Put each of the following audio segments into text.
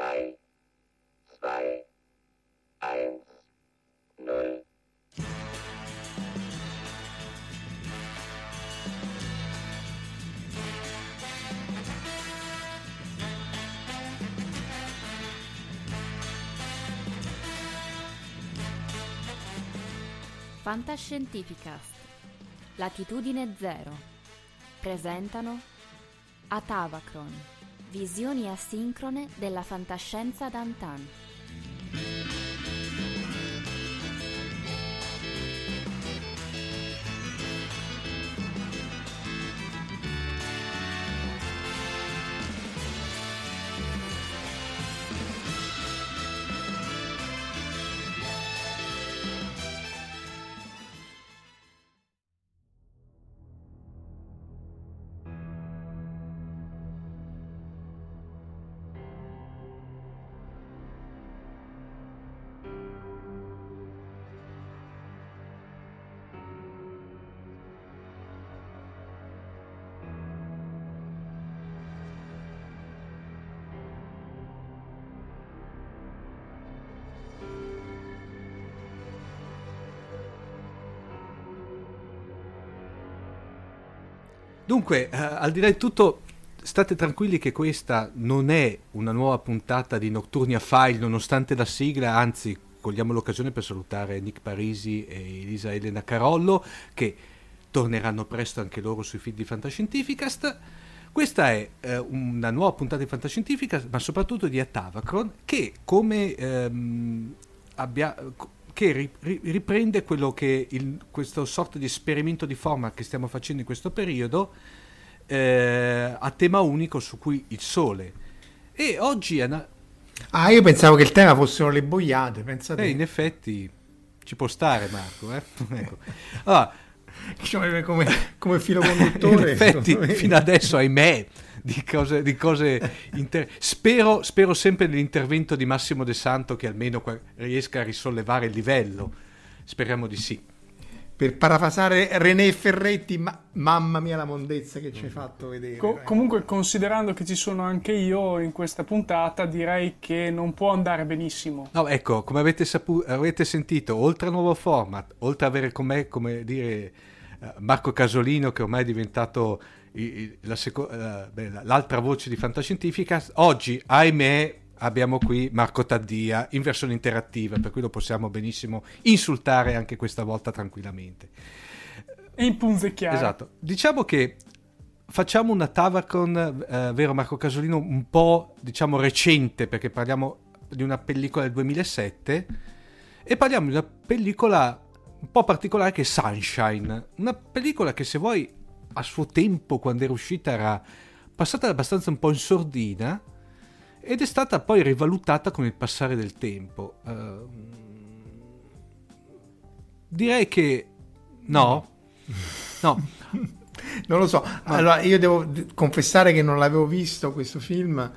3, 2, 1, 0. Fantascientificast Latitudine Zero presentano Atavacron Visioni asincrone della fantascienza d'antan. Dunque, eh, al di là di tutto, state tranquilli che questa non è una nuova puntata di Nocturnia File, nonostante la sigla, anzi, cogliamo l'occasione per salutare Nick Parisi e Elisa Elena Carollo, che torneranno presto anche loro sui feed di Fantascientificast. Questa è eh, una nuova puntata di Fantascientificast, ma soprattutto di Atavacron, che come ehm, abbia che ri- ri- riprende quello che il, questo sorta di esperimento di forma che stiamo facendo in questo periodo eh, a tema unico su cui il sole. E oggi è una... Ah, io pensavo che il tema fossero le boiate, pensate. Eh, in effetti ci può stare Marco. Eh? ecco. allora, Cioè, come, come filo conduttore. in effetti fino adesso, ahimè, di cose, di cose inter- spero, spero sempre nell'intervento di Massimo De Santo che almeno riesca a risollevare il livello. Speriamo di sì. Per parafrasare René Ferretti, ma- mamma mia la mondezza che ci hai fatto vedere. Co- eh. comunque, considerando che ci sono anche io in questa puntata, direi che non può andare benissimo. No, ecco, come avete, sapu- avete sentito, oltre al nuovo format, oltre ad avere con me, come dire, eh, Marco Casolino, che ormai è diventato la seco- eh, beh, la- l'altra voce di Fantascientifica, oggi, ahimè, abbiamo qui Marco Taddia in versione interattiva, per cui lo possiamo benissimo insultare anche questa volta tranquillamente. E in punzecchiare. Esatto. Diciamo che facciamo una Tavacon, eh, vero Marco Casolino, un po' diciamo recente, perché parliamo di una pellicola del 2007 e parliamo di una pellicola un po' particolare che è Sunshine, una pellicola che se vuoi a suo tempo quando era uscita era passata abbastanza un po' in sordina ed è stata poi rivalutata con il passare del tempo. Ehm, direi che no, no, Non lo so. Allora, io devo confessare che non l'avevo visto questo film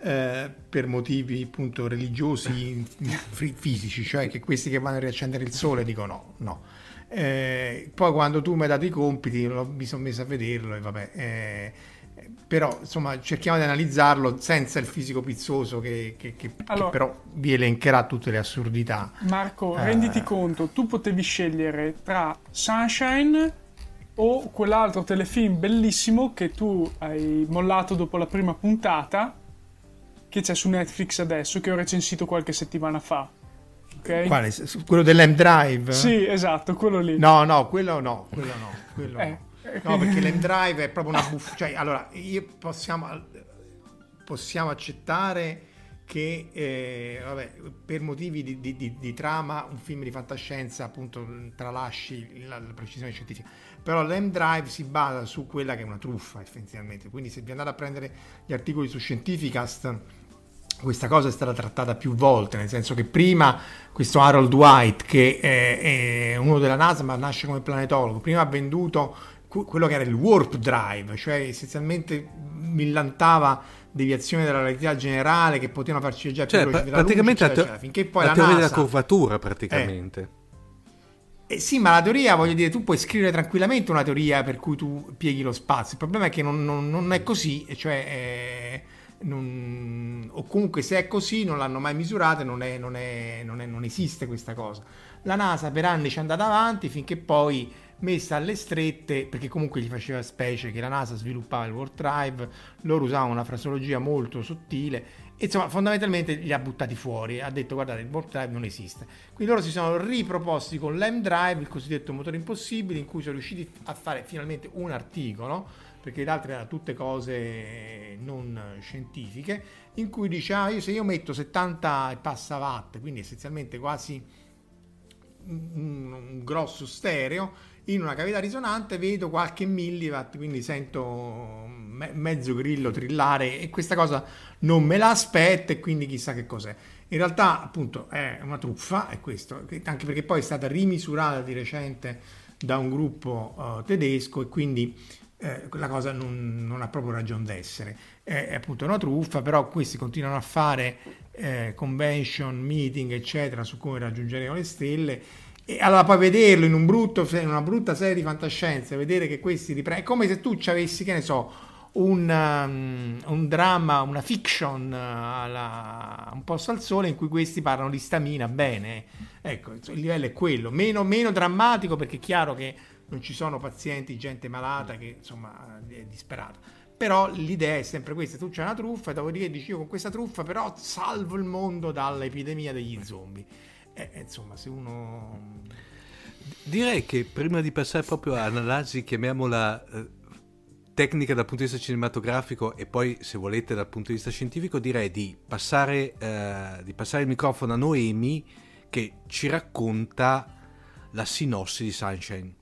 eh, per motivi appunto religiosi, fi- fisici, cioè che questi che vanno a riaccendere il sole dico no, no. Eh, poi quando tu mi hai dato i compiti mi sono messo a vederlo e vabbè. eh, però insomma cerchiamo di analizzarlo senza il fisico pizzoso che, che- che- che Allora- però vi elencherà tutte le assurdità. Marco, Eh. renditi conto, tu potevi scegliere tra Sunshine o quell'altro telefilm bellissimo che tu hai mollato dopo la prima puntata, che c'è su Netflix adesso, che ho recensito qualche settimana fa. Ok? Quale? Quello dell'M Drive? Sì, esatto, quello lì. No, no, quello no, quello no, quello Eh, no. No, perché l'M-Drive è proprio una buffa. Cioè, allora, io possiamo, possiamo accettare che eh, vabbè, per motivi di, di, di, di, trama un film di fantascienza appunto tralasci la, la precisione scientifica però l'M-Drive si basa su quella che è una truffa essenzialmente quindi se vi andate a prendere gli articoli su Scientificast questa cosa è stata trattata più volte, nel senso che prima questo Harold White, che è, è uno della NASA ma nasce come planetologo, prima ha venduto quello che era il warp drive, cioè essenzialmente millantava deviazioni della relatività generale che potevano farci viaggiare cioè, più veloci della praticamente luce, eccetera, finché poi la, la teoria NASA, della curvatura praticamente. Eh, eh, sì, ma la teoria, voglio dire, tu puoi scrivere tranquillamente una teoria per cui tu pieghi lo spazio. Il problema è che non, non, non è così, cioè, eh, non, o comunque se è così non l'hanno mai misurata, è, non, non, non esiste questa cosa. La NASA per anni ci è andata avanti finché poi messa alle strette, perché comunque gli faceva specie che la NASA sviluppava il Warp Drive, loro usavano una fraseologia molto sottile, e insomma fondamentalmente li ha buttati fuori, ha detto guardate il Warp Drive non esiste. Quindi loro si sono riproposti con l'M Drive, il cosiddetto motore impossibile, in cui sono riusciti a fare finalmente un articolo, perché le altre erano tutte cose non scientifiche, in cui dice ah, io, se io metto 70 e passa watt, quindi essenzialmente quasi un, un grosso stereo, in una cavità risonante vedo qualche milliwatt, quindi sento me- mezzo grillo trillare e questa cosa non me la aspetto e quindi chissà che cos'è. In realtà appunto è una truffa, è questo, anche perché poi è stata rimisurata di recente da un gruppo uh, tedesco e quindi eh, la cosa non, non, ha proprio ragione d'essere. È, è, appunto una truffa, però questi continuano a fare eh, convention, meeting, eccetera, su come raggiungeremo le stelle. E allora poi vederlo in, un brutto, in una brutta serie di fantascienza, vedere che questi riprendono, è come se tu ci avessi, che ne so, un, um, un dramma, una fiction uh, alla, un posto al sole in cui questi parlano di stamina, bene, ecco, il livello è quello, meno, meno drammatico perché è chiaro che non ci sono pazienti, gente malata che insomma è disperata. Però l'idea è sempre questa, tu c'hai una truffa e dopodiché dici io con questa truffa però salvo il mondo dall'epidemia degli zombie eh, eh, insomma, se uno... Direi che prima di passare proprio all'analisi, chiamiamola eh, tecnica dal punto di vista cinematografico e poi, se volete, dal punto di vista scientifico, direi di passare, eh, di passare il microfono a Noemi che ci racconta la sinossi di Sunshine.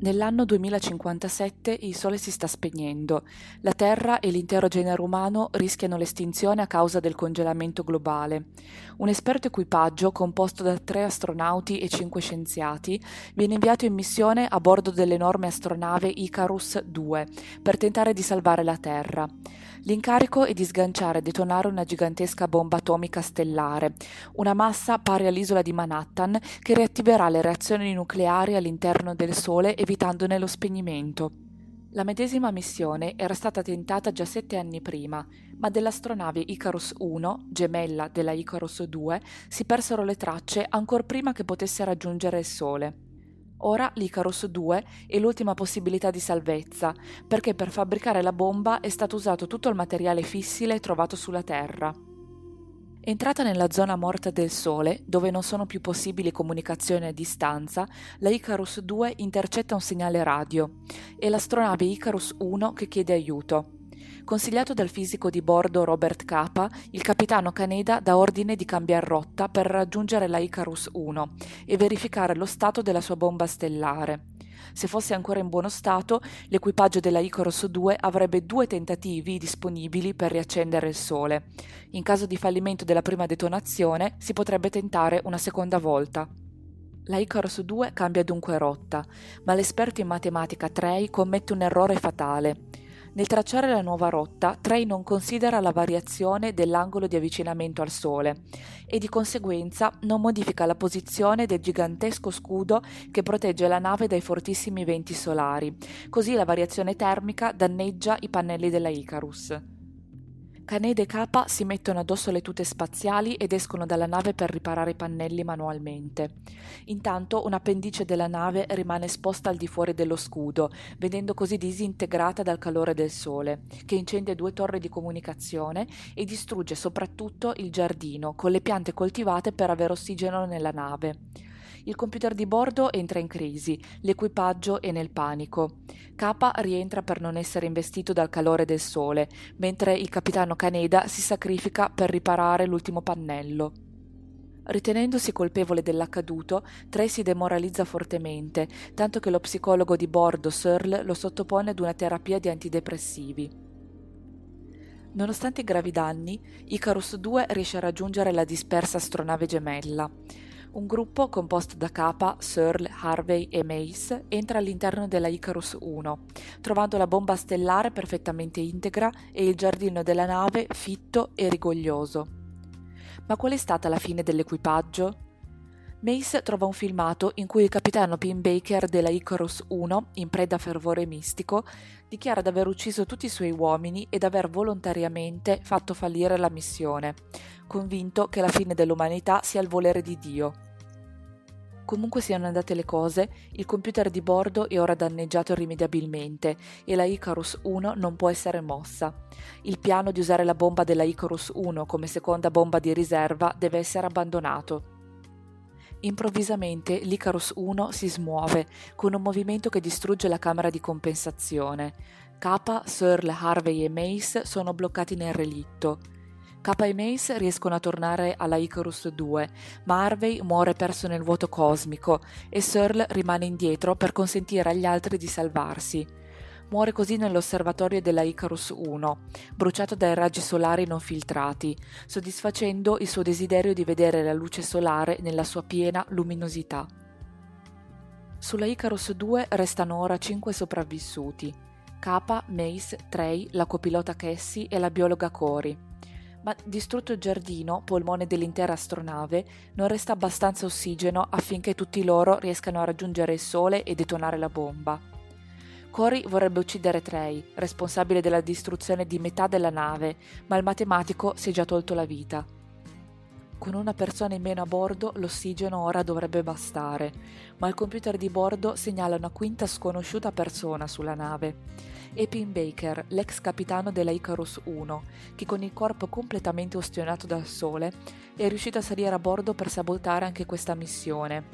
Nell'anno 2057 il Sole si sta spegnendo, la Terra e l'intero genere umano rischiano l'estinzione a causa del congelamento globale. Un esperto equipaggio, composto da tre astronauti e cinque scienziati, viene inviato in missione a bordo dell'enorme astronave Icarus 2 per tentare di salvare la Terra. L'incarico è di sganciare e detonare una gigantesca bomba atomica stellare, una massa pari all'isola di Manhattan che riattiverà le reazioni nucleari all'interno del Sole evitandone lo spegnimento. La medesima missione era stata tentata già sette anni prima, ma dell'astronave Icarus 1, gemella della Icarus 2, si persero le tracce ancor prima che potesse raggiungere il Sole. Ora l'Icarus 2 è l'ultima possibilità di salvezza, perché per fabbricare la bomba è stato usato tutto il materiale fissile trovato sulla Terra. Entrata nella zona morta del Sole, dove non sono più possibili comunicazioni a distanza, la Icarus 2 intercetta un segnale radio. È l'astronave Icarus 1 che chiede aiuto. Consigliato dal fisico di bordo Robert Capa, il capitano Caneda dà ordine di cambiare rotta per raggiungere la Icarus 1 e verificare lo stato della sua bomba stellare. Se fosse ancora in buono stato, l'equipaggio della Icarus 2 avrebbe due tentativi disponibili per riaccendere il Sole. In caso di fallimento della prima detonazione, si potrebbe tentare una seconda volta. La Icarus 2 cambia dunque rotta, ma l'esperto in matematica Trey commette un errore fatale. Nel tracciare la nuova rotta, Trey non considera la variazione dell'angolo di avvicinamento al Sole e di conseguenza non modifica la posizione del gigantesco scudo che protegge la nave dai fortissimi venti solari, così la variazione termica danneggia i pannelli della Icarus. Kaneda e Kappa si mettono addosso le tute spaziali ed escono dalla nave per riparare i pannelli manualmente. Intanto un'appendice della nave rimane esposta al di fuori dello scudo, vedendo così disintegrata dal calore del sole, che incendia due torri di comunicazione e distrugge soprattutto il giardino, con le piante coltivate per avere ossigeno nella nave. Il computer di bordo entra in crisi, l'equipaggio è nel panico. K rientra per non essere investito dal calore del sole, mentre il capitano Caneda si sacrifica per riparare l'ultimo pannello. Ritenendosi colpevole dell'accaduto, Trey si demoralizza fortemente, tanto che lo psicologo di bordo, Searle, lo sottopone ad una terapia di antidepressivi. Nonostante i gravi danni, Icarus 2 riesce a raggiungere la dispersa astronave gemella. Un gruppo composto da Kappa, Searle, Harvey e Mace entra all'interno della Icarus 1, trovando la bomba stellare perfettamente integra e il giardino della nave fitto e rigoglioso. Ma qual è stata la fine dell'equipaggio? Mace trova un filmato in cui il capitano Pim Baker della Icarus 1, in preda a fervore mistico, dichiara di aver ucciso tutti i suoi uomini ed aver volontariamente fatto fallire la missione, convinto che la fine dell'umanità sia il volere di Dio. Comunque siano andate le cose, il computer di bordo è ora danneggiato irrimediabilmente e la Icarus 1 non può essere mossa. Il piano di usare la bomba della Icarus 1 come seconda bomba di riserva deve essere abbandonato. Improvvisamente l'Icarus 1 si smuove con un movimento che distrugge la camera di compensazione. Kappa, Searle, Harvey e Mace sono bloccati nel relitto. Kappa e Mace riescono a tornare alla Icarus 2, ma Harvey muore perso nel vuoto cosmico e Searle rimane indietro per consentire agli altri di salvarsi. Muore così nell'osservatorio della Icarus 1, bruciato dai raggi solari non filtrati, soddisfacendo il suo desiderio di vedere la luce solare nella sua piena luminosità. Sulla Icarus 2 restano ora cinque sopravvissuti: Kappa, Mace, Trey, la copilota Cassie e la biologa Cory. Ma distrutto il giardino, polmone dell'intera astronave, non resta abbastanza ossigeno affinché tutti loro riescano a raggiungere il Sole e detonare la bomba. Cory vorrebbe uccidere Trey, responsabile della distruzione di metà della nave, ma il matematico si è già tolto la vita. Con una persona in meno a bordo l'ossigeno ora dovrebbe bastare, ma il computer di bordo segnala una quinta sconosciuta persona sulla nave. È Pim Baker, l'ex capitano della Icarus 1, che con il corpo completamente ustionato dal sole è riuscito a salire a bordo per sabotare anche questa missione,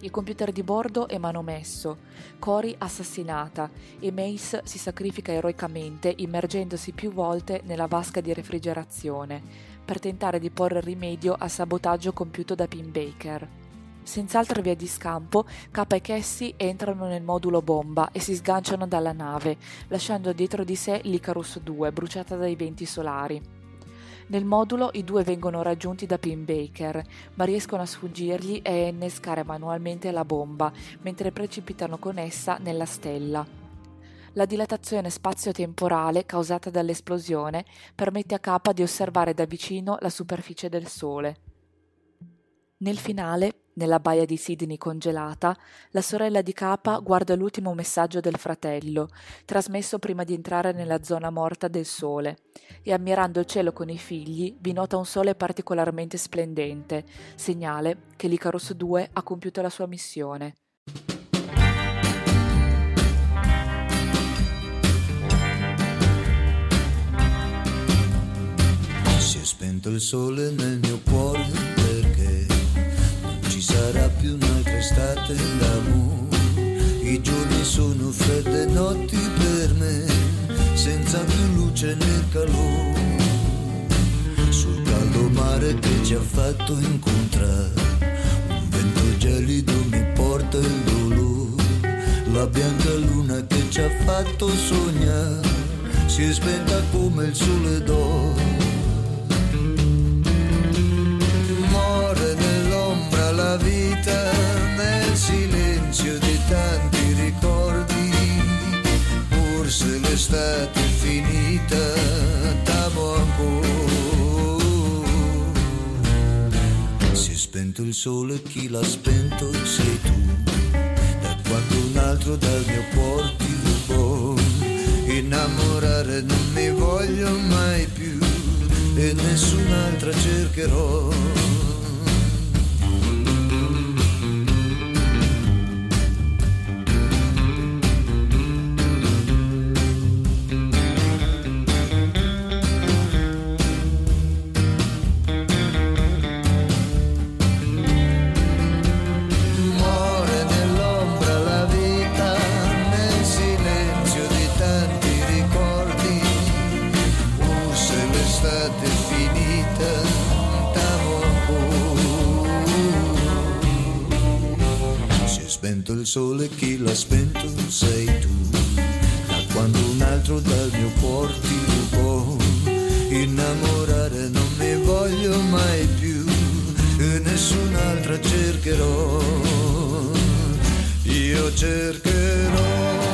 il computer di bordo è manomesso, Cory assassinata e Mace si sacrifica eroicamente immergendosi più volte nella vasca di refrigerazione per tentare di porre rimedio al sabotaggio compiuto da Pim Baker. Senza altra via di scampo, K e Cassie entrano nel modulo bomba e si sganciano dalla nave, lasciando dietro di sé l'Icarus 2 bruciata dai venti solari. Nel modulo i due vengono raggiunti da Pim Baker, ma riescono a sfuggirgli e a innescare manualmente la bomba, mentre precipitano con essa nella stella. La dilatazione spazio-temporale causata dall'esplosione permette a K di osservare da vicino la superficie del Sole. Nel finale, nella baia di Sydney congelata, la sorella di Capa guarda l'ultimo messaggio del fratello, trasmesso prima di entrare nella zona morta del sole, e ammirando il cielo con i figli vi nota un sole particolarmente splendente, segnale che l'Icarus 2 ha compiuto la sua missione. Si è spento il sole nel mio cuore più un'altra estate d'amore. I giorni sono fredde notti per me, senza più luce né calore. Sul caldo mare che ci ha fatto incontrare, un vento gelido mi porta il dolore. La bianca luna che ci ha fatto sognare, si è spenta come il sole d'oro la vita l'estate è finita, t'amo ancora. Si è spento il sole, chi l'ha spento sei tu, da quando un altro dal mio cuore ti rubò, innamorare non mi voglio mai più e nessun'altra cercherò. Spento il sole, chi l'ha spento sei tu. Da quando un altro dal mio cuore ti rubò. Innamorare non mi voglio mai più e nessun'altra cercherò. Io cercherò.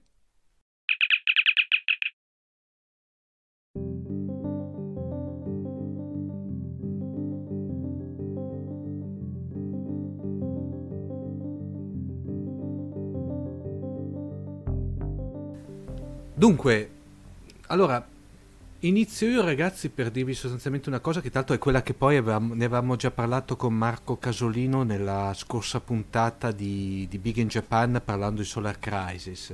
Dunque, allora, inizio io ragazzi per dirvi sostanzialmente una cosa che tanto è quella che poi avevamo- ne avevamo già parlato con Marco Casolino nella scorsa puntata di, di Big in Japan parlando di Solar Crisis.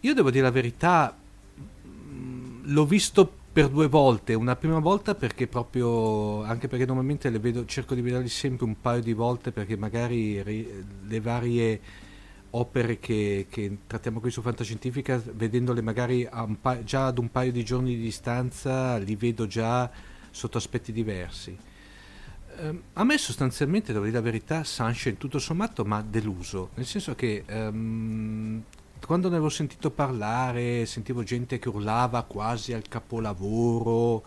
Io devo dire la verità, mh, l'ho visto per due volte, una prima volta perché proprio, anche perché normalmente le vedo, cerco di vederli sempre un paio di volte perché magari ri- le varie opere che, che trattiamo qui su Fantascientifica, vedendole magari pa- già ad un paio di giorni di distanza, li vedo già sotto aspetti diversi. Ehm, a me sostanzialmente, devo dire la verità, Sunshine tutto sommato mi ha deluso, nel senso che ehm, quando ne avevo sentito parlare, sentivo gente che urlava quasi al capolavoro,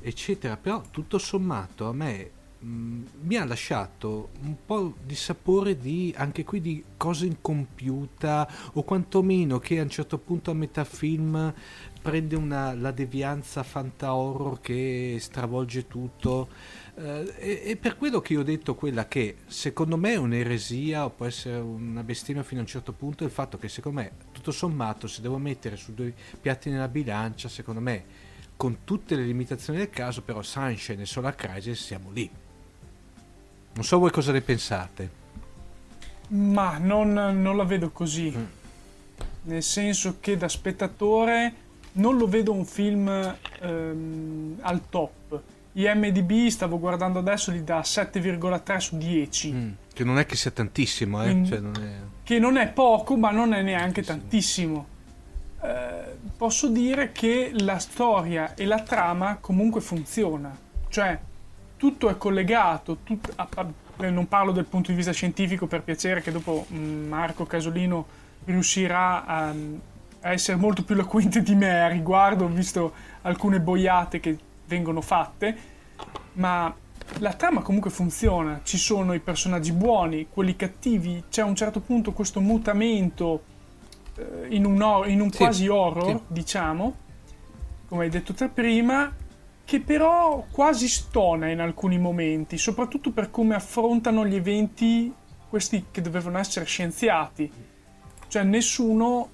eccetera, però tutto sommato a me mh, mi ha lasciato un po' di sapore di anche qui di cosa incompiuta o quantomeno che a un certo punto a metà film prende una, la devianza fanta horror che stravolge tutto. Eh, e, e per quello che io ho detto quella che secondo me è un'eresia o può essere una bestemmia fino a un certo punto è il fatto che secondo me tutto sommato se devo mettere su due piatti nella bilancia secondo me con tutte le limitazioni del caso però Sunshine e Solar Crisis siamo lì non so voi cosa ne pensate Ma non, non la vedo così. Mm. Nel senso che da spettatore non lo vedo un film ehm, al top. IMDB, stavo guardando adesso, gli dà 7,3 su 10. Mm, che non è che sia tantissimo eh? Quindi- cioè, non è... Che non è poco, ma non è neanche sì. tantissimo. Eh, posso dire che la storia e la trama comunque funziona. Cioè, tutto è collegato. tut- a- a- eh, non parlo del punto di vista scientifico per piacere, che dopo mm, Marco Casolino riuscirà a, a essere molto più eloquente di me a riguardo. Ho visto alcune boiate che vengono fatte, ma la trama comunque funziona. Ci sono i personaggi buoni, quelli cattivi. C'è a un certo punto questo mutamento eh, in un, hor- in un Sì, quasi horror, sì. diciamo, come hai detto te prima, che però quasi stona in alcuni momenti, soprattutto per come affrontano gli eventi, questi che dovevano essere scienziati. Cioè nessuno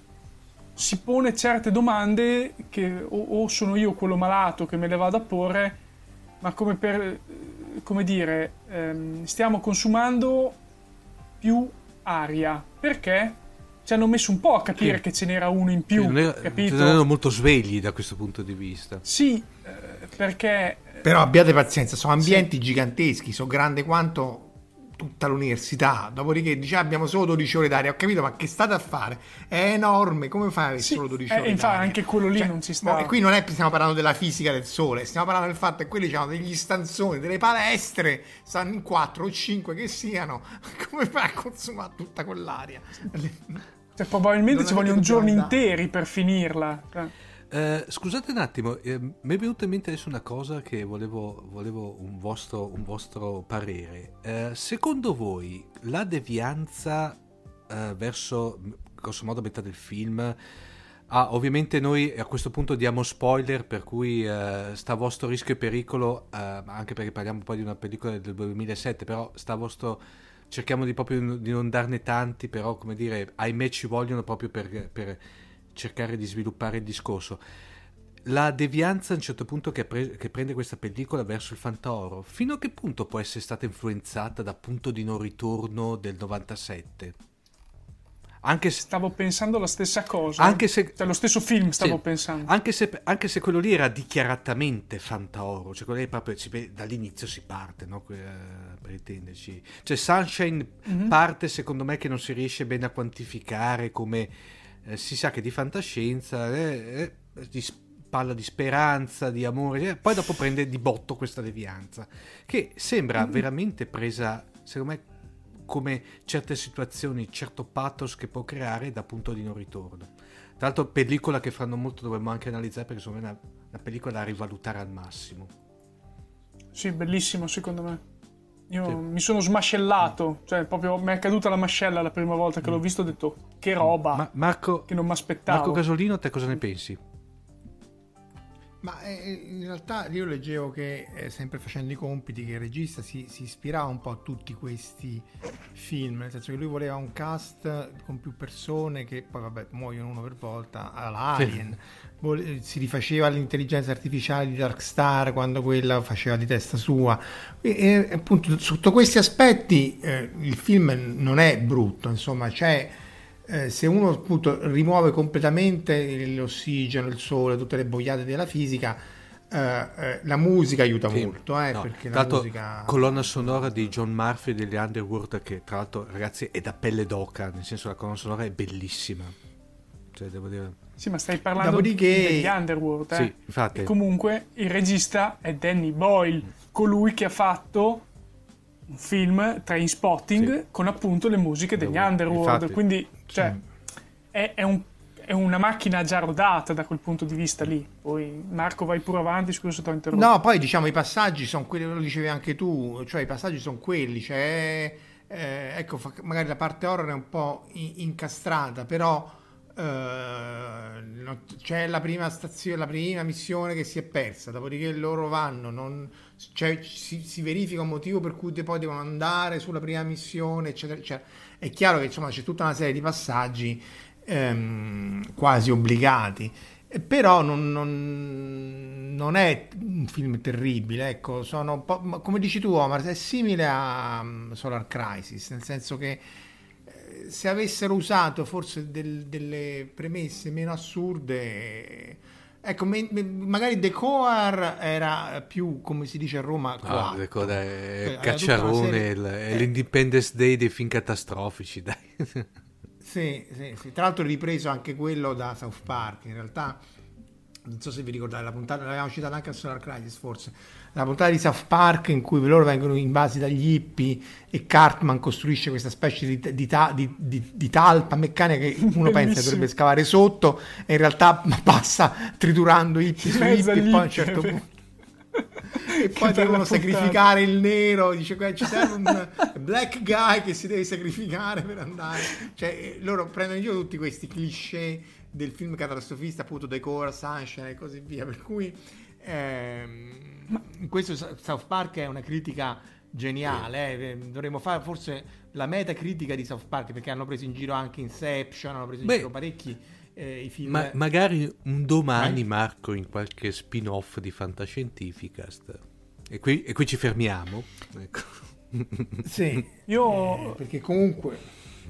si pone certe domande che o, o sono io quello malato che me le vado a porre, ma come per, eh, come dire, ehm, stiamo consumando più aria. Perché? Ci hanno messo un po' a capire Sì. che ce n'era uno in più, Sì, non, era- capito? non erano molto svegli da questo punto di vista Sì, perché Però abbiate pazienza, sono ambienti giganteschi, sono grandi quanto tutta l'università, dopodiché dice "Ah, abbiamo solo 12 ore d'aria, ho capito, ma che state a fare? È enorme, come fai a avere Sì, solo 12 eh, ore infatti d'aria? anche quello lì Cioè, non si sta... mo- E qui non è che stiamo parlando della fisica del sole, stiamo parlando del fatto che quelli hanno degli stanzoni, delle palestre, stanno in 4 o 5 che siano, come fai a consumare tutta quell'aria? Cioè, probabilmente Non ci vogliono giorni andare. interi per finirla. Eh, scusate un attimo, eh, mi è venuta in mente adesso una cosa che volevo, volevo un, vostro, un vostro parere. Eh, secondo voi la devianza eh, verso, grosso modo, metà del film... Ah, ovviamente noi a questo punto diamo spoiler, per cui eh, sta a vostro rischio e pericolo, eh, anche perché parliamo poi di una pellicola del 2007, però sta a vostro... Cerchiamo di proprio di non darne tanti, però come dire, ahimè ci vogliono proprio per, per cercare di sviluppare il discorso. La devianza a un certo punto che, pre- che prende questa pellicola verso il Fantaoro, fino a che punto può essere stata influenzata da punto di non ritorno del 97? Anche se, stavo pensando la stessa cosa. anche se, Cioè, lo stesso film stavo sì, pensando. Anche se, anche se quello lì era dichiaratamente Fantaoro, cioè quello lì proprio si dall'inizio si parte, no? Eh, per intenderci. Cioè Sunshine Mhm. parte secondo me che non si riesce bene a quantificare come eh, si sa che di fantascienza eh, eh, di parla di speranza, di amore, eh, poi dopo prende di botto questa devianza che sembra Mhm. veramente presa, secondo me come certe situazioni, certo pathos che può creare da punto di non ritorno. Tra l'altro, pellicola che fanno molto dovremmo anche analizzare perché secondo me è una, una pellicola da rivalutare al massimo. Sì, bellissimo secondo me. Io Sì. mi sono smascellato, cioè proprio mi è caduta la mascella la prima volta che l'ho visto, ho detto che roba, Ma Marco, che non mi aspettavo. Marco Casolino, te cosa ne pensi? Ma eh, in realtà io leggevo che, eh, sempre facendo i compiti, che il regista si, si ispirava un po' a tutti questi film, nel senso che lui voleva un cast con più persone che poi vabbè muoiono uno per volta, all'Alien, Vole- si rifaceva all'intelligenza artificiale di Darkstar quando quella faceva di testa sua. E, e, appunto sotto questi aspetti eh, il film non è brutto, insomma c'è... Eh, se uno appunto rimuove completamente l'ossigeno, il sole, tutte le boiate della fisica, eh, eh, la musica aiuta Sì. molto, eh, No, perché tra la musica... colonna sonora di John Murphy degli Underworld che tra l'altro ragazzi è da pelle d'oca, nel senso la colonna sonora è bellissima. Cioè, devo dire... Sì, ma stai parlando Dopodiché- degli Underworld, eh? Sì, infatti. E comunque il regista è Danny Boyle, colui che ha fatto un film Trainspotting Sì. con appunto le musiche degli Infatti. Underworld, quindi cioè, Sì. è, è un- è una macchina già rodata da quel punto di vista lì. Poi Marco vai pure avanti, scusa se ti ho interrotto. No, poi diciamo i passaggi sono quelli, lo dicevi anche tu, cioè i passaggi sono quelli, cioè, eh, ecco, magari la parte horror è un po' incastrata, però eh, c'è la prima stazione, la prima missione che si è persa, dopodiché loro vanno, non- cioè, si, si verifica un motivo per cui poi devono andare sulla prima missione, eccetera, eccetera. È chiaro che insomma c'è tutta una serie di passaggi ehm, quasi obbligati. Però non, non- non è un film terribile, ecco, sono come dici tu Omar, è simile a um, Solar Crisis, nel senso che eh, se avessero usato forse del- delle premesse meno assurde, ecco, me- me- magari The Coar era più, come si dice a Roma, Ah, Cioè, è aveva Cacciarone, il- è eh. l'Independence Day dei film catastrofici, dai. Sì, sì, sì. Tra l'altro ripreso anche quello da South Park, in realtà non so se vi ricordate la puntata, l'avevamo citata anche a Solar Crisis forse, la puntata di South Park in cui loro vengono invasi dagli hippie e Cartman costruisce questa specie di, di di- di- talpa meccanica che uno pensa Bellissimo. dovrebbe scavare sotto e in realtà passa triturando hippie su hippie e poi a un certo punto e poi devono sacrificare il nero dice "Guarda, ci serve un black guy che si deve sacrificare per andare cioè eh, loro prendono in giro tutti questi cliché del film catastrofista appunto Decora, Sunshine e così via per cui ehm, in questo South Park è una critica geniale eh, dovremmo fare forse la metacritica di South Park perché hanno preso in giro anche Inception hanno preso in Beh, giro parecchi eh, i film Ma magari un domani, Vai. Marco, in qualche spin-off di Fantascientificast. E qui, e qui ci fermiamo. Ecco. sì Io eh, perché comunque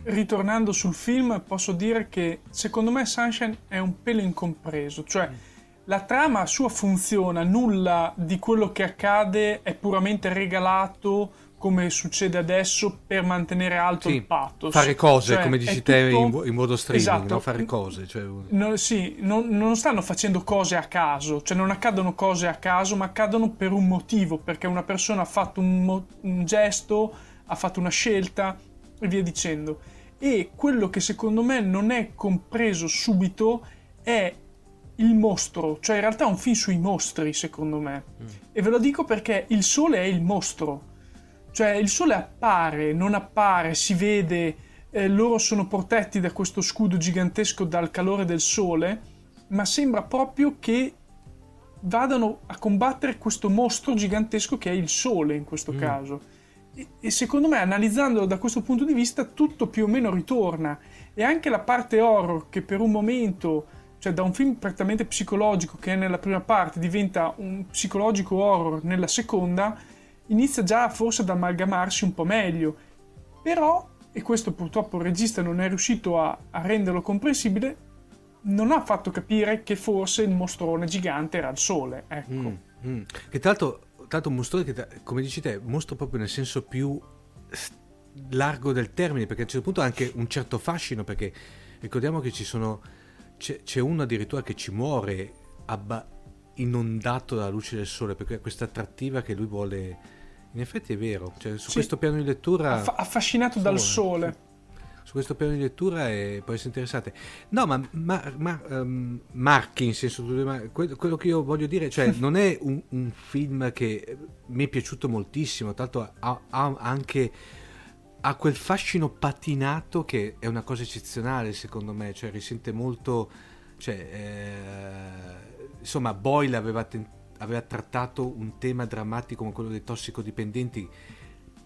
ritornando sul film, posso dire che secondo me Sunshine è un pelo incompreso, cioè la trama sua funziona, nulla di quello che accade è puramente regalato come succede adesso per mantenere alto Sì, il pathos. fare cose, Cioè, come dici te, tutto- in modo streaming, Esatto. no? fare cose. Cioè, No, sì, non, non stanno facendo cose a caso, cioè non accadono cose a caso, ma accadono per un motivo, perché una persona ha fatto un, mo- un gesto, ha fatto una scelta e via dicendo. E quello che secondo me non è compreso subito è il mostro, cioè in realtà è un film sui mostri, secondo me. E ve lo dico perché il sole è il mostro. Cioè il sole appare, non appare, si vede, eh, loro sono protetti da questo scudo gigantesco dal calore del sole, ma sembra proprio che vadano a combattere questo mostro gigantesco che è il sole in questo caso. E, secondo me, analizzandolo da questo punto di vista, tutto più o meno ritorna. E anche la parte horror che per un momento, cioè da un film prettamente psicologico che è nella prima parte, diventa un psicologico horror nella seconda, inizia già forse ad amalgamarsi un po' meglio. Però, e questo purtroppo il regista non è riuscito a, a renderlo comprensibile, non ha fatto capire che forse il mostrone gigante era il sole. Ecco. Mm, mm. Che tra l'altro, un mostrone che, come dici te, mostro proprio nel senso più largo del termine, perché a un certo punto ha anche un certo fascino, perché ricordiamo che ci sono, c'è, c'è uno addirittura che ci muore abba- inondato dalla luce del sole, perché questa attrattiva che lui vuole... In effetti è vero, cioè, su Sì. questo piano di lettura... Affa- affascinato dal sole. Su questo piano di lettura e può essere interessante. No, ma, ma, ma, ehm, Marchi, in senso quello, quello che io voglio dire, cioè non è un, un film che mi è piaciuto moltissimo, tanto ha, ha anche ha quel fascino patinato che è una cosa eccezionale secondo me, cioè risente molto cioè, eh, insomma Boyle aveva, ten- aveva trattato un tema drammatico come quello dei tossicodipendenti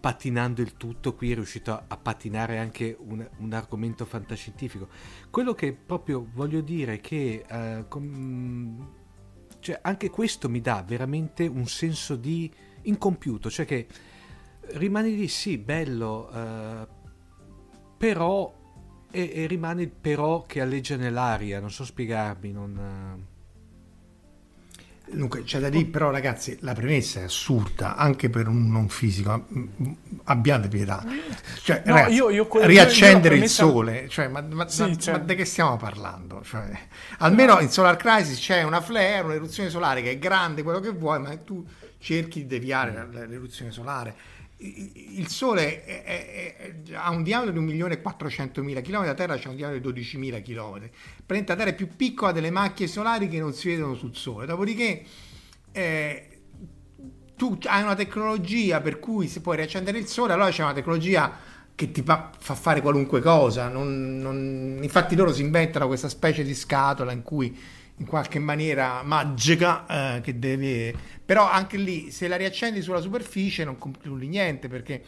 patinando il tutto, qui è riuscito a, patinare anche un, un argomento fantascientifico. Quello che proprio voglio dire è che eh, com- cioè, anche questo mi dà veramente un senso di incompiuto, cioè che rimani lì, sì, bello, eh, però e, e rimane il però che alleggia nell'aria, non so spiegarmi, non... Dunque, c'è da dire, però, ragazzi, la premessa è assurda anche per un non fisico. mm, Abbiate pietà. Cioè, No, ragazzi, io- io quello- riaccendere io la il premessa- sole, cioè, ma, ma- Sì, ma- cioè- ma di che stiamo parlando? Cioè, almeno in Solar Crisis c'è una flare, un'eruzione solare che è grande, quello che vuoi, ma tu cerchi di deviare l'eruzione solare. Il Sole è- è- è- ha un diametro di 1.400.000 km, la Terra ha un diametro di 12.000 km. Praticamente la Terra è più piccola delle macchie solari che non si vedono sul Sole. Dopodiché eh, tu hai una tecnologia per cui se puoi riaccendere il Sole, allora c'è una tecnologia che ti fa fare qualunque cosa. Non- non- infatti loro si inventano questa specie di scatola in cui in qualche maniera magica eh, che deve... Però anche lì, se la riaccendi sulla superficie non concludi niente perché...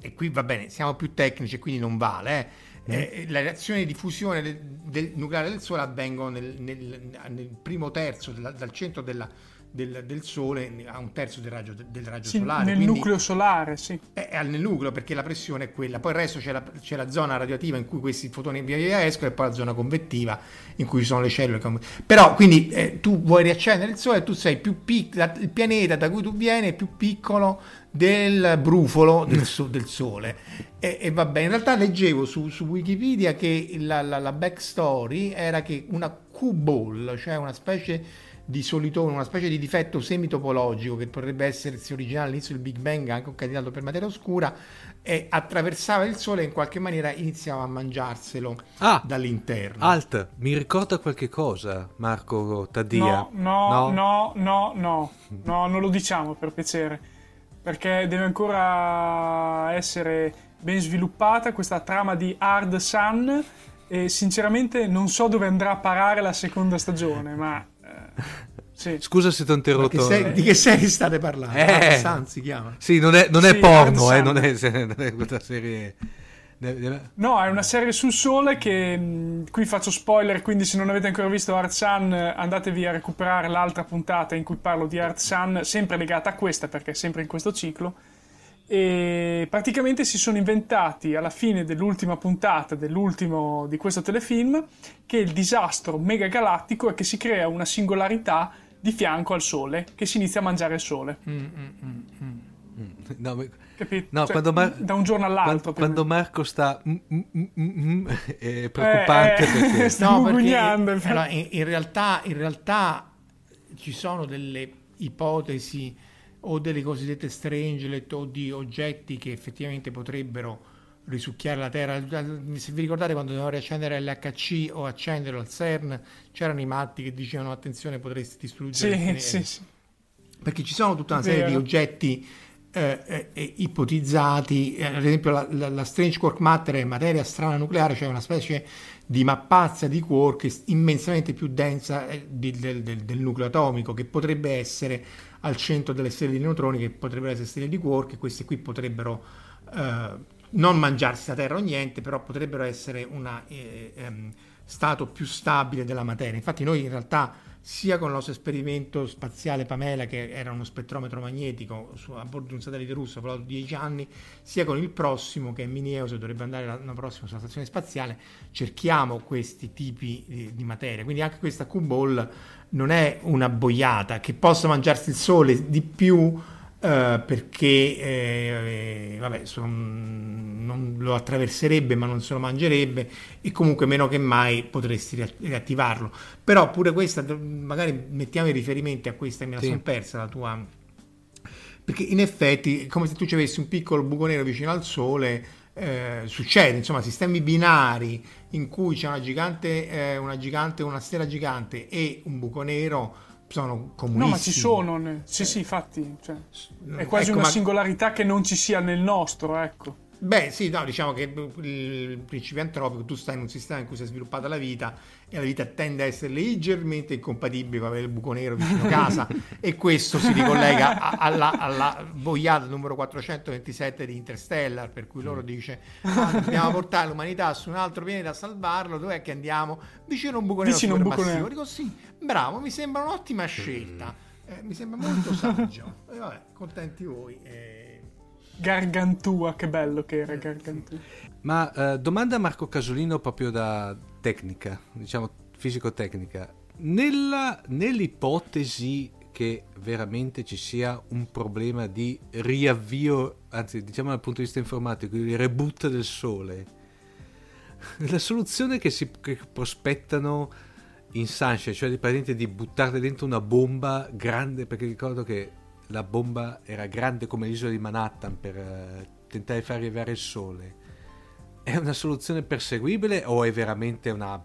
E qui va bene, siamo più tecnici e quindi non vale. eh. Eh, le reazioni di fusione del, del nucleare del Sole avvengono nel, nel- nel primo terzo, della- dal centro della- del, del Sole a un terzo del raggio, del raggio Sì, solare. nel quindi- nucleo solare, sì. è è nel nucleo perché la pressione è quella, poi il resto c'è la, c'è la zona radioattiva in cui questi fotoni via via escono e poi la zona convettiva in cui ci sono le cellule. Però quindi eh, tu vuoi riaccendere il sole e tu sei più piccolo, il pianeta da cui tu vieni è più piccolo del brufolo del, so- del sole. E, e va bene, in realtà leggevo su, su Wikipedia che la, la, la backstory era che una Q-ball, cioè una specie di solitone, una specie di difetto semitopologico che potrebbe essersi originale all'inizio del Big Bang, anche un candidato per materia oscura, e attraversava il Sole e in qualche maniera iniziava a mangiarselo Ah, dall'interno. Alt, mi ricorda qualche cosa, Marco Taddia? No, no, no, no, no, no, non lo diciamo per piacere, perché deve ancora essere ben sviluppata questa trama di Hard Sun e sinceramente non so dove andrà a parare la seconda stagione, ma eh, sì. Scusa se ti ho Ma che interrotto. se- di che serie state parlando? Eh. Hard Sun si chiama. Sì, non è, non è Sì, porno, eh, non è, non è questa serie... deve- deve- No, è una serie sul sole che mh, qui faccio spoiler, quindi se non avete ancora visto Hard Sun eh, andatevi a recuperare l'altra puntata in cui parlo di Hard Sun, sempre legata a questa perché è sempre in questo ciclo. E praticamente si sono inventati alla fine dell'ultima puntata dell'ultimo di questo telefilm che il disastro megagalattico è che si crea una singolarità di fianco al sole che si inizia a mangiare il sole. Mm, mm, mm, mm. No, ma- Capito? no, Cioè, Mar- da un giorno all'altro. Quando, quando Marco sta mm, mm, mm, mm, è meno. preoccupante Eh, eh, perché sta No, perché eh, allora, in, in realtà, in realtà ci sono delle ipotesi o delle cosiddette strangelet o di oggetti che effettivamente potrebbero risucchiare la Terra. Se vi ricordate quando dovevamo riaccendere l'HC o accenderlo al CERN, c'erano i matti che dicevano attenzione potresti distruggere Sì, pianeta". sì, sì. perché ci sono tutta una Vero. serie di oggetti eh, eh, eh, ipotizzati, eh, ad esempio la, la- la strange quark matter è materia strana nucleare, cioè una specie di mappazza di quark immensamente più densa eh, di- del, del- del nucleo atomico, che potrebbe essere al centro delle stelle di neutroni, che potrebbero essere stelle di quark, e queste qui potrebbero eh, non mangiarsi la Terra o niente, però potrebbero essere un stato più stabile della materia. Infatti noi in realtà sia con il nostro esperimento spaziale Pamela, che era uno spettrometro magnetico su- a bordo di un satellite russo volato 10 anni, sia con il prossimo, che è Mini-Eos, e dovrebbe andare l'anno prossimo sulla stazione spaziale, cerchiamo questi tipi di, di materia. Quindi anche questa Q-Ball non è una boiata, che possa mangiarsi il sole di più eh, perché eh, vabbè, son- non lo attraverserebbe ma non se lo mangerebbe e comunque meno che mai potresti ria- riattivarlo però pure questa magari mettiamo i riferimenti a questa me la Sì. sono persa la tua perché in effetti è come se tu ci avessi un piccolo buco nero vicino al sole eh, succede insomma sistemi binari in cui c'è una gigante eh, una gigante una stella gigante e un buco nero sono comunissimi No, ma ci sono. Sì, sì, infatti. cioè, è quasi Ecco, una ma- singolarità che non ci sia nel nostro, ecco. Beh, sì, no, diciamo che il principio antropico, tu stai in un sistema in cui si è sviluppata la vita e la vita tende a essere leggermente incompatibile con avere il buco nero vicino a casa e questo si ricollega a- alla, alla boiata numero 427 di Interstellar, per cui loro dice "Ah, dobbiamo portare l'umanità su un altro pianeta a salvarlo, dov'è che andiamo? Vicino a un buco nero Vicino a un buco nero. Dico sì, bravo, mi sembra un'ottima scelta, Eh, mi sembra molto saggio. E vabbè, contenti voi. eh. Gargantua, che bello che era Gargantua. Ma eh, domanda a Marco Casolino proprio da tecnica, diciamo fisico-tecnica. Nella- nell'ipotesi che veramente ci sia un problema di riavvio, anzi diciamo dal punto di vista informatico, di reboot del Sole, la soluzione che si che prospettano in Sunshine, cioè di, praticamente di buttare dentro una bomba grande, perché ricordo che la bomba era grande come l'isola di Manhattan per eh, tentare di far arrivare il Sole. È una soluzione perseguibile o è veramente una,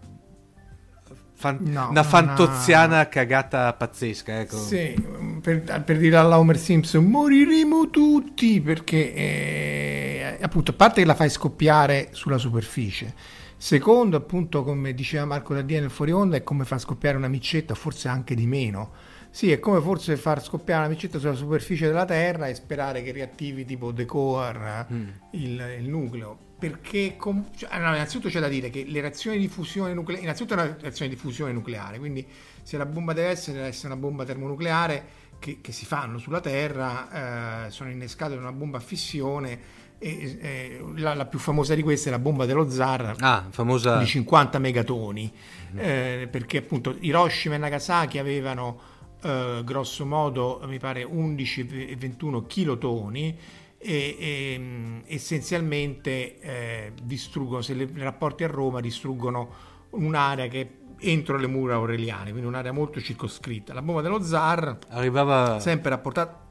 fan- No, una fantoziana ha- cagata pazzesca? Ecco. Sì, per, per dire alla Homer Simpson moriremo tutti perché eh, appunto a parte che la fai scoppiare sulla superficie secondo appunto come diceva Marco Daddia nel fuori onda è come far scoppiare una micetta forse anche di meno sì è come forse far scoppiare una micetta sulla superficie della terra e sperare che riattivi tipo The Core eh, il, il nucleo. Perché com- cioè, allora, innanzitutto c'è da dire che le reazioni di fusione nucleare innanzitutto è una reazione di fusione nucleare quindi se la bomba deve essere deve essere una bomba termonucleare che, che si fanno sulla Terra eh, sono innescate da una bomba a fissione e, eh, la, la più famosa di queste è la bomba dello zar Ah, famosa... di 50 megatoni eh, perché appunto Hiroshima e Nagasaki avevano eh, grosso modo mi pare 11 e 21 kilotoni e, e, mh, essenzialmente eh, distruggono se le, i rapporti a Roma distruggono un'area che è entro le mura aureliane quindi un'area molto circoscritta. La bomba dello zar Arrivava, sempre rapportata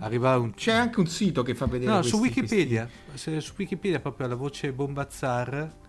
arrivava un... c'è anche un sito che fa vedere No, questi- su Wikipedia, questi- se- su Wikipedia proprio la voce bomba zar c'è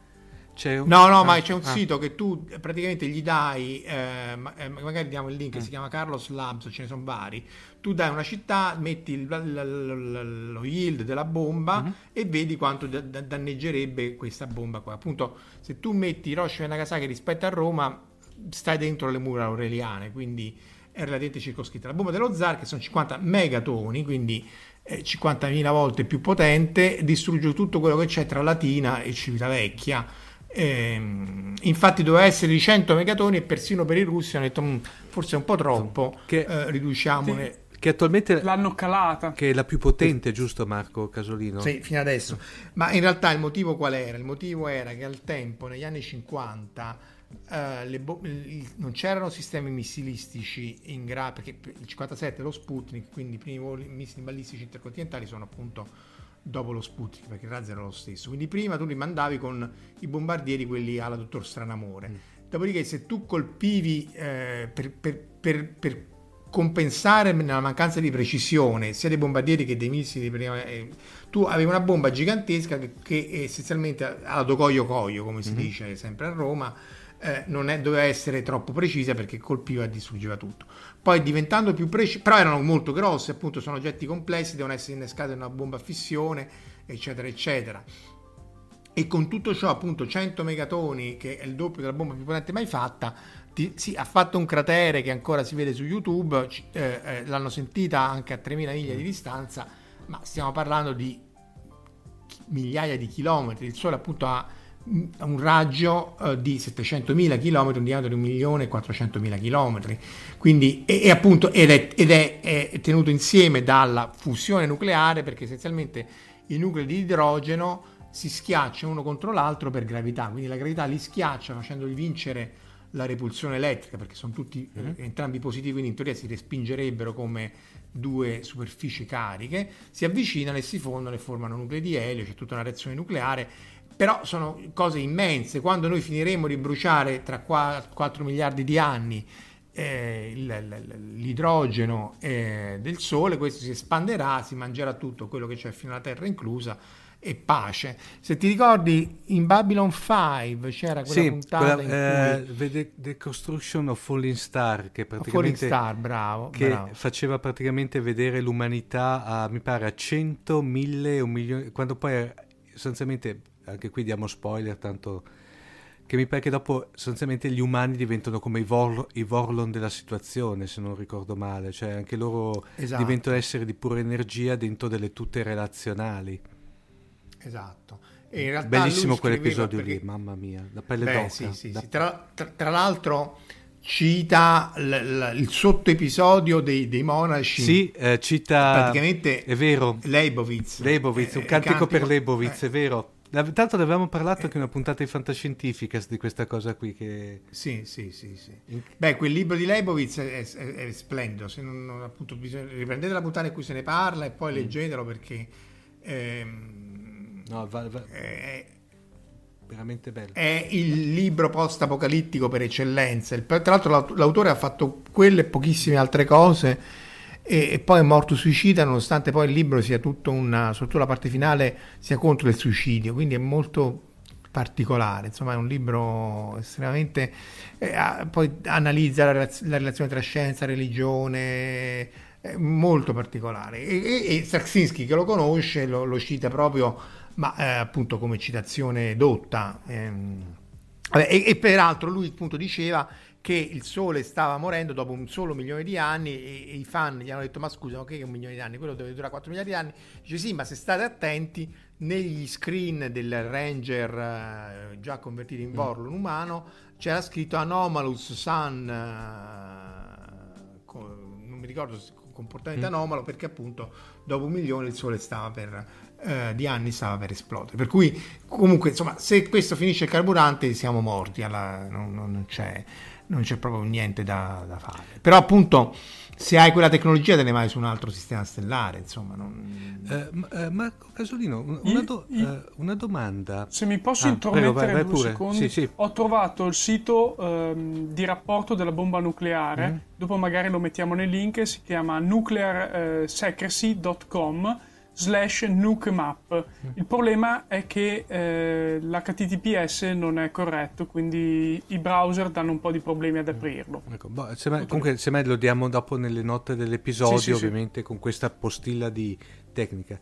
un... No, no, Ah, ma c'è un ah. sito che tu eh, praticamente gli dai, eh, eh, magari diamo il Mm. link, si chiama Carlos Labs, ce ne sono vari. Tu dai una città, metti il- l- l- lo yield della bomba Mm-hmm. e vedi quanto da- da- danneggerebbe questa bomba qua. Appunto, se tu metti Hiroshima e Nagasaki rispetto a Roma, stai dentro le mura aureliane, quindi è relativamente circoscritta. La bomba dello zar, che sono 50 megatoni, quindi eh, 50.000 volte più potente, distrugge tutto quello che c'è tra Latina e Civitavecchia. Ehm, infatti doveva essere di 100 megatoni e persino per i russi hanno detto "Mm, forse è un po' troppo, Che- eh, riduciamone. Che attualmente L'hanno calata. che è la più potente, giusto Marco Casolino? Sì, fino adesso. Ma in realtà il motivo qual era? Il motivo era che al tempo, negli anni 50, eh, le bo- non c'erano sistemi missilistici in grado, perché il 57 è lo Sputnik, quindi i primi voli missili balistici intercontinentali sono appunto dopo lo Sputnik, perché il razzo era lo stesso. Quindi prima tu li mandavi con i bombardieri, quelli alla dottor Stranamore. Dopodiché se tu colpivi eh, per, per- per- per compensare nella mancanza di precisione sia dei bombardieri che dei missili prima, eh, tu avevi una bomba gigantesca che, che essenzialmente alla docoio coio come si dice sempre a Roma eh, non è- doveva essere troppo precisa perché colpiva e distruggeva tutto poi diventando più precisi però erano molto grossi appunto sono oggetti complessi devono essere innescati in una bomba a fissione eccetera eccetera. E con tutto ciò appunto 100 megatoni che è il doppio della bomba più potente mai fatta ti- sì, ha fatto un cratere che ancora si vede su YouTube eh, eh, l'hanno sentita anche a 3000 miglia di distanza ma stiamo parlando di migliaia di chilometri il sole appunto ha mm, un raggio eh, di 700.000 km un diametro di 1.400.000 km quindi e, e appunto ed, è, ed è- è tenuto insieme dalla fusione nucleare perché essenzialmente i nuclei di idrogeno si schiacciano uno contro l'altro per gravità, quindi la gravità li schiaccia facendoli vincere la repulsione elettrica perché sono tutti eh, entrambi positivi, quindi in teoria si respingerebbero come due superfici cariche, si avvicinano e si fondono e formano nuclei di elio, c'è tutta una reazione nucleare, però sono cose immense, quando noi finiremo di bruciare tra 4 miliardi di anni eh, l'idrogeno eh, del Sole, questo si espanderà, si mangerà tutto quello che c'è fino alla Terra inclusa e pace. Se ti ricordi in Babylon 5 c'era quella Sì, puntata quella, in cui eh, The Construction of Falling Star, che praticamente Star, bravo, che bravo. faceva praticamente vedere l'umanità a, mi pare, a 100, 1000, un milione, quando poi eh, sostanzialmente, anche qui diamo spoiler, tanto che mi pare che dopo sostanzialmente gli umani diventano come i, Vor- i Vorlon della situazione, se non ricordo male, cioè anche loro Esatto. diventano esseri di pura energia dentro delle tute relazionali. Esatto. E in realtà Bellissimo quell'episodio perché- lì, mamma mia, la pelle Beh, d'oca. sì, sì, da- sì. Tra, tra- tra l'altro cita l- l- il sottoepisodio dei, dei monaci. Sì, eh, cita... Praticamente È vero, Leibovitz. Leibovitz, Eh, un cantico per Leibovitz, eh, è vero. Tanto ne avevamo parlato anche in una puntata di Fantascientificas di questa cosa qui che... Sì, sì, sì, sì. Beh, quel libro di Leibovitz è, è- è splendido. Se non, non- appunto, bisogna, riprendete la puntata in cui se ne parla e poi Mm. leggetelo perché ehm, No, va- va- è, veramente bello. è il libro post-apocalittico per eccellenza. Tra l'altro l'aut- l'autore ha fatto quelle e pochissime altre cose e, poi è morto suicida nonostante poi il libro sia tutto una, soprattutto la parte finale, sia contro il suicidio, quindi è molto particolare, insomma è un libro estremamente... eh, poi analizza la, relaz- la relazione tra scienza e religione, è molto particolare. E, e, e Straczynski che lo conosce lo, lo cita proprio, ma eh, appunto come citazione dotta. ehm. E, e peraltro lui appunto diceva che il Sole stava morendo dopo un solo milione di anni e, e i fan gli hanno detto ma scusa ma che un milione di anni? Quello deve durare 4 miliardi di anni? Dice sì ma se state attenti negli screen del Ranger eh, già convertito in Vorlon umano c'era scritto Anomalous Sun eh, co- non mi ricordo comportamento anomalo perché appunto dopo un milione il Sole stava per eh, di anni stava per esplodere. Per cui comunque insomma se questo finisce il carburante siamo morti alla- non- non c'è, non c'è proprio niente da, da fare però appunto se hai quella tecnologia te ne vai su un altro sistema stellare insomma non... Eh, ma- eh, Marco Casolino, un- una, I- do- i- eh, una domanda. Se mi posso Ah, intromettere prego, vai- vai due pure. secondi, Sì, sì. ho trovato il sito ehm, di rapporto della bomba nucleare, Mm. dopo magari lo mettiamo nel link, si chiama nuclearsecrecy.com slash nukemap. Mm. Il problema è che eh, l'HTTPS non è corretto, quindi i browser danno un po' di problemi ad aprirlo. Ecco, boh, semmai- comunque semmai lo diamo dopo nelle note dell'episodio, Sì, sì, sì. ovviamente con questa postilla di tecnica.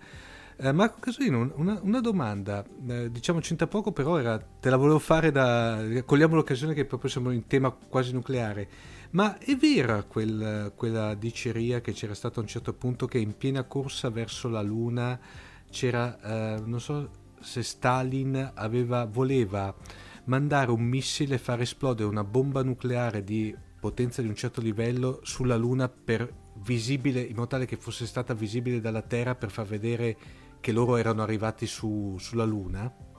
Eh, Marco Casolino, un- una, una domanda, eh, diciamo c'entra poco, però era, te la volevo fare da... cogliamo l'occasione che proprio siamo in tema quasi nucleare. Ma è vera quel- quella diceria che c'era stata a un certo punto che in piena corsa verso la Luna c'era, eh, non so se Stalin aveva, voleva mandare un missile e far esplodere una bomba nucleare di potenza di un certo livello sulla Luna per visibile, in modo tale che fosse stata visibile dalla Terra per far vedere che loro erano arrivati su- sulla Luna?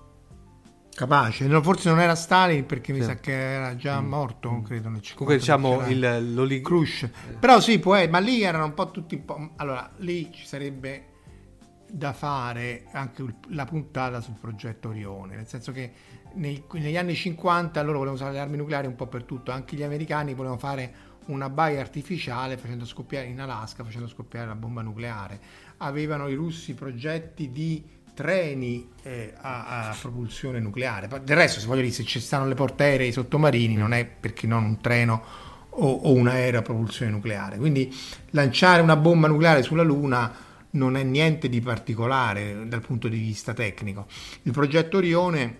Capace. No, forse non era Stalin perché mi Sì. sa che era già Mm. morto, credo. Nel 50, Comunque diciamo il, l'oli- Khrushchev. Però sì, può essere, ma lì erano un po' tutti un po'... Allora, lì ci sarebbe da fare anche la puntata sul progetto Orione, nel senso che nei- negli anni 50 loro volevano usare le armi nucleari un po' per tutto, anche gli americani volevano fare una baia artificiale facendo scoppiare in Alaska, facendo scoppiare la bomba nucleare. Avevano i russi progetti di treni eh, a, a propulsione nucleare. Del resto, se voglio dire, se ci stanno le portaerei i sottomarini, non è perché non un treno o, o un aereo a propulsione nucleare. Quindi lanciare una bomba nucleare sulla Luna non è niente di particolare dal punto di vista tecnico. Il progetto Orione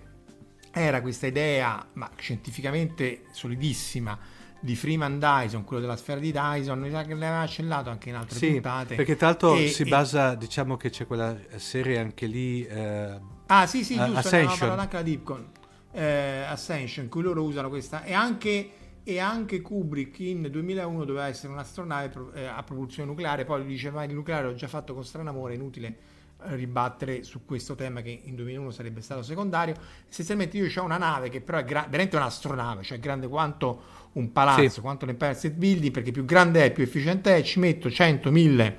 era questa idea, ma scientificamente solidissima, di Freeman Dyson, quello della sfera di Dyson, mi sa che l'aveva accellato anche in altre Sì, puntate. perché tra l'altro E- si e- basa, diciamo che c'è quella serie anche lì. eh, Ah sì sì, giusto, Ascension. parlato anche la Deepcon. Eh, Ascension, in cui loro usano questa e anche, e anche Kubrick in 2001 doveva essere un'astronave eh, a propulsione nucleare, poi lui dice ma il nucleare l'ho già fatto con Stranamore, è inutile eh, ribattere su questo tema che in 2001 sarebbe stato secondario. Essenzialmente io ho una nave che però è gra- veramente un'astronave, cioè grande quanto un palazzo, Sì. quanto l'Empire State Building, perché più grande è, più efficiente è, ci metto 100, 1000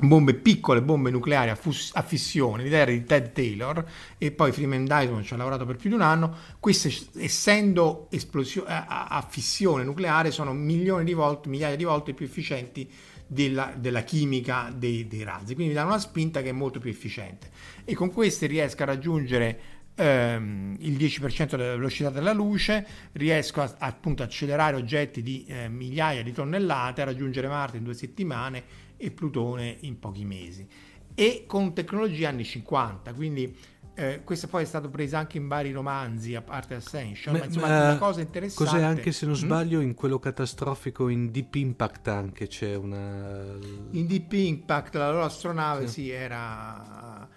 bombe piccole, bombe nucleari a, fus- a fissione, l'idea era di Ted Taylor e poi Freeman Dyson ci ha lavorato per più di un anno, queste essendo esplosio- a, a- fissione nucleare sono milioni di volte, migliaia di volte più efficienti della, della chimica dei, dei razzi, quindi danno una spinta che è molto più efficiente. E con queste riesco a raggiungere ehm, il 10% della velocità della luce, riesco a, appunto a accelerare oggetti di eh, migliaia di tonnellate, a raggiungere Marte in due settimane e Plutone in pochi mesi. E con tecnologie anni 50, quindi eh, questa poi è stata presa anche in vari romanzi, a parte Ascension, ma, ma- insomma ma una cosa interessante. Cos'è anche se non Mm? sbaglio in quello catastrofico in Deep Impact anche c'è una... In Deep Impact la loro astronave Sì. sì, era...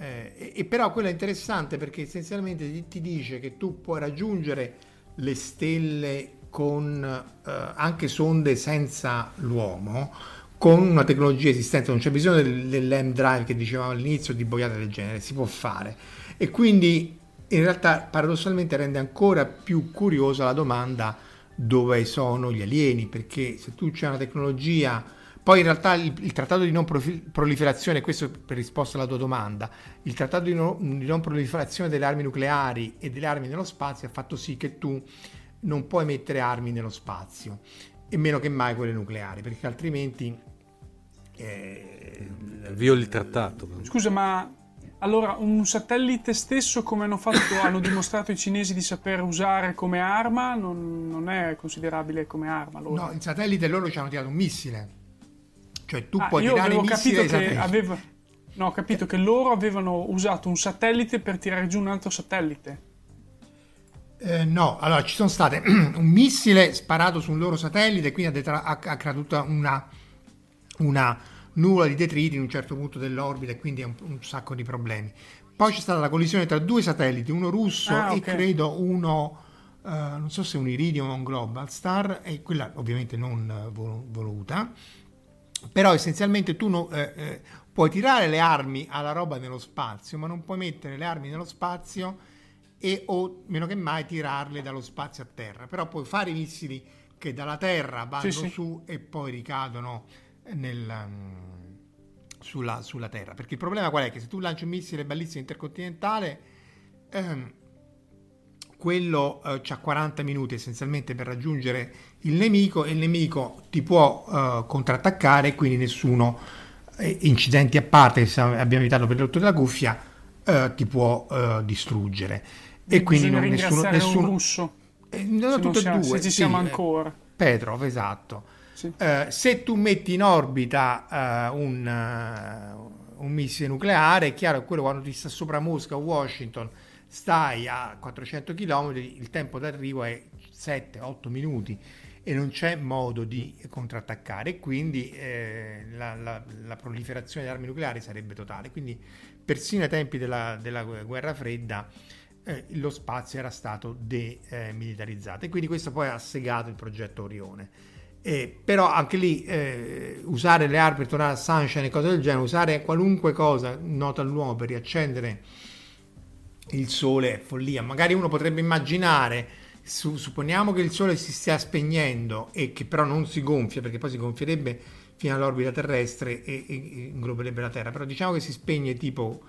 eh, e, però quello è interessante perché essenzialmente ti, dice che tu puoi raggiungere le stelle con eh, anche sonde senza l'uomo con una tecnologia esistente, non c'è bisogno del- dell'M drive che dicevamo all'inizio di boiate del genere, si può fare. E quindi in realtà paradossalmente rende ancora più curiosa la domanda dove sono gli alieni, perché se tu c'è una tecnologia, poi in realtà il, il trattato di non profi- proliferazione, questo per risposta alla tua domanda, il trattato di, no- di non proliferazione delle armi nucleari e delle armi nello spazio ha fatto sì che tu non puoi mettere armi nello spazio, e meno che mai quelle nucleari, perché altrimenti... eh, Violi il trattato. Scusa, ma allora un satellite stesso, come hanno fatto, hanno dimostrato i cinesi di saper usare come arma, non, non è considerabile come arma. Allora. No, il satellite loro ci hanno tirato un missile. Cioè tu Ah, puoi io tirare avevo missili che aveva... No, ho capito che loro avevano usato un satellite per tirare giù un altro satellite. Eh, no, allora ci sono state un missile sparato su un loro satellite e quindi ha, detra- ha, creato una, una nuvola di detriti in un certo punto dell'orbita e quindi un, un sacco di problemi. Poi c'è stata la collisione tra due satelliti, uno russo Ah, e ok. credo uno, eh, non so se un Iridium o un Global Star, e quella ovviamente non vol- voluta, però essenzialmente tu no- eh, eh, puoi tirare le armi alla roba nello spazio, ma non puoi mettere le armi nello spazio e o meno che mai tirarle dallo spazio a terra. Però puoi fare i missili che dalla terra vanno Sì, sì. su e poi ricadono nel, mm, sulla, sulla terra. Perché il problema qual è? Che se tu lanci un missile ballissimo intercontinentale, ehm, quello ha 40 minuti essenzialmente per raggiungere il nemico e il nemico ti può eh, contrattaccare quindi nessuno, eh, incidenti a parte, se abbiamo evitato per il rotto della cuffia, eh, ti può eh, distruggere. E quindi non, nessuno... nessuno un russo. eh, no, se, non tutte e siamo- due, se ci siamo ancora. Petrov, esatto. Sì. Se tu metti in orbita un, un missile nucleare, è chiaro che quello quando ti sta sopra Mosca o Washington stai a 400 km, il tempo d'arrivo è 7-8 minuti e non c'è modo di contrattaccare quindi eh, la, la- la proliferazione di armi nucleari sarebbe totale. Quindi persino ai tempi della, della guerra fredda eh, lo spazio era stato demilitarizzato e quindi questo poi ha segato il progetto Orione. Eh, però anche lì eh, usare le armi per tornare a Sunshine e cose del genere, usare qualunque cosa nota all'uomo per riaccendere il Sole è follia. Magari uno potrebbe immaginare, su- supponiamo che il Sole si stia spegnendo e che però non si gonfia, perché poi si gonfierebbe fino all'orbita terrestre e, e- e ingloberebbe la Terra, però diciamo che si spegne tipo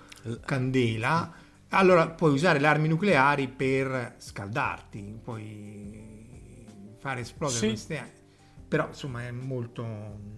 candela, allora puoi usare le armi nucleari per scaldarti, puoi fare esplodere Sì. queste però insomma è molto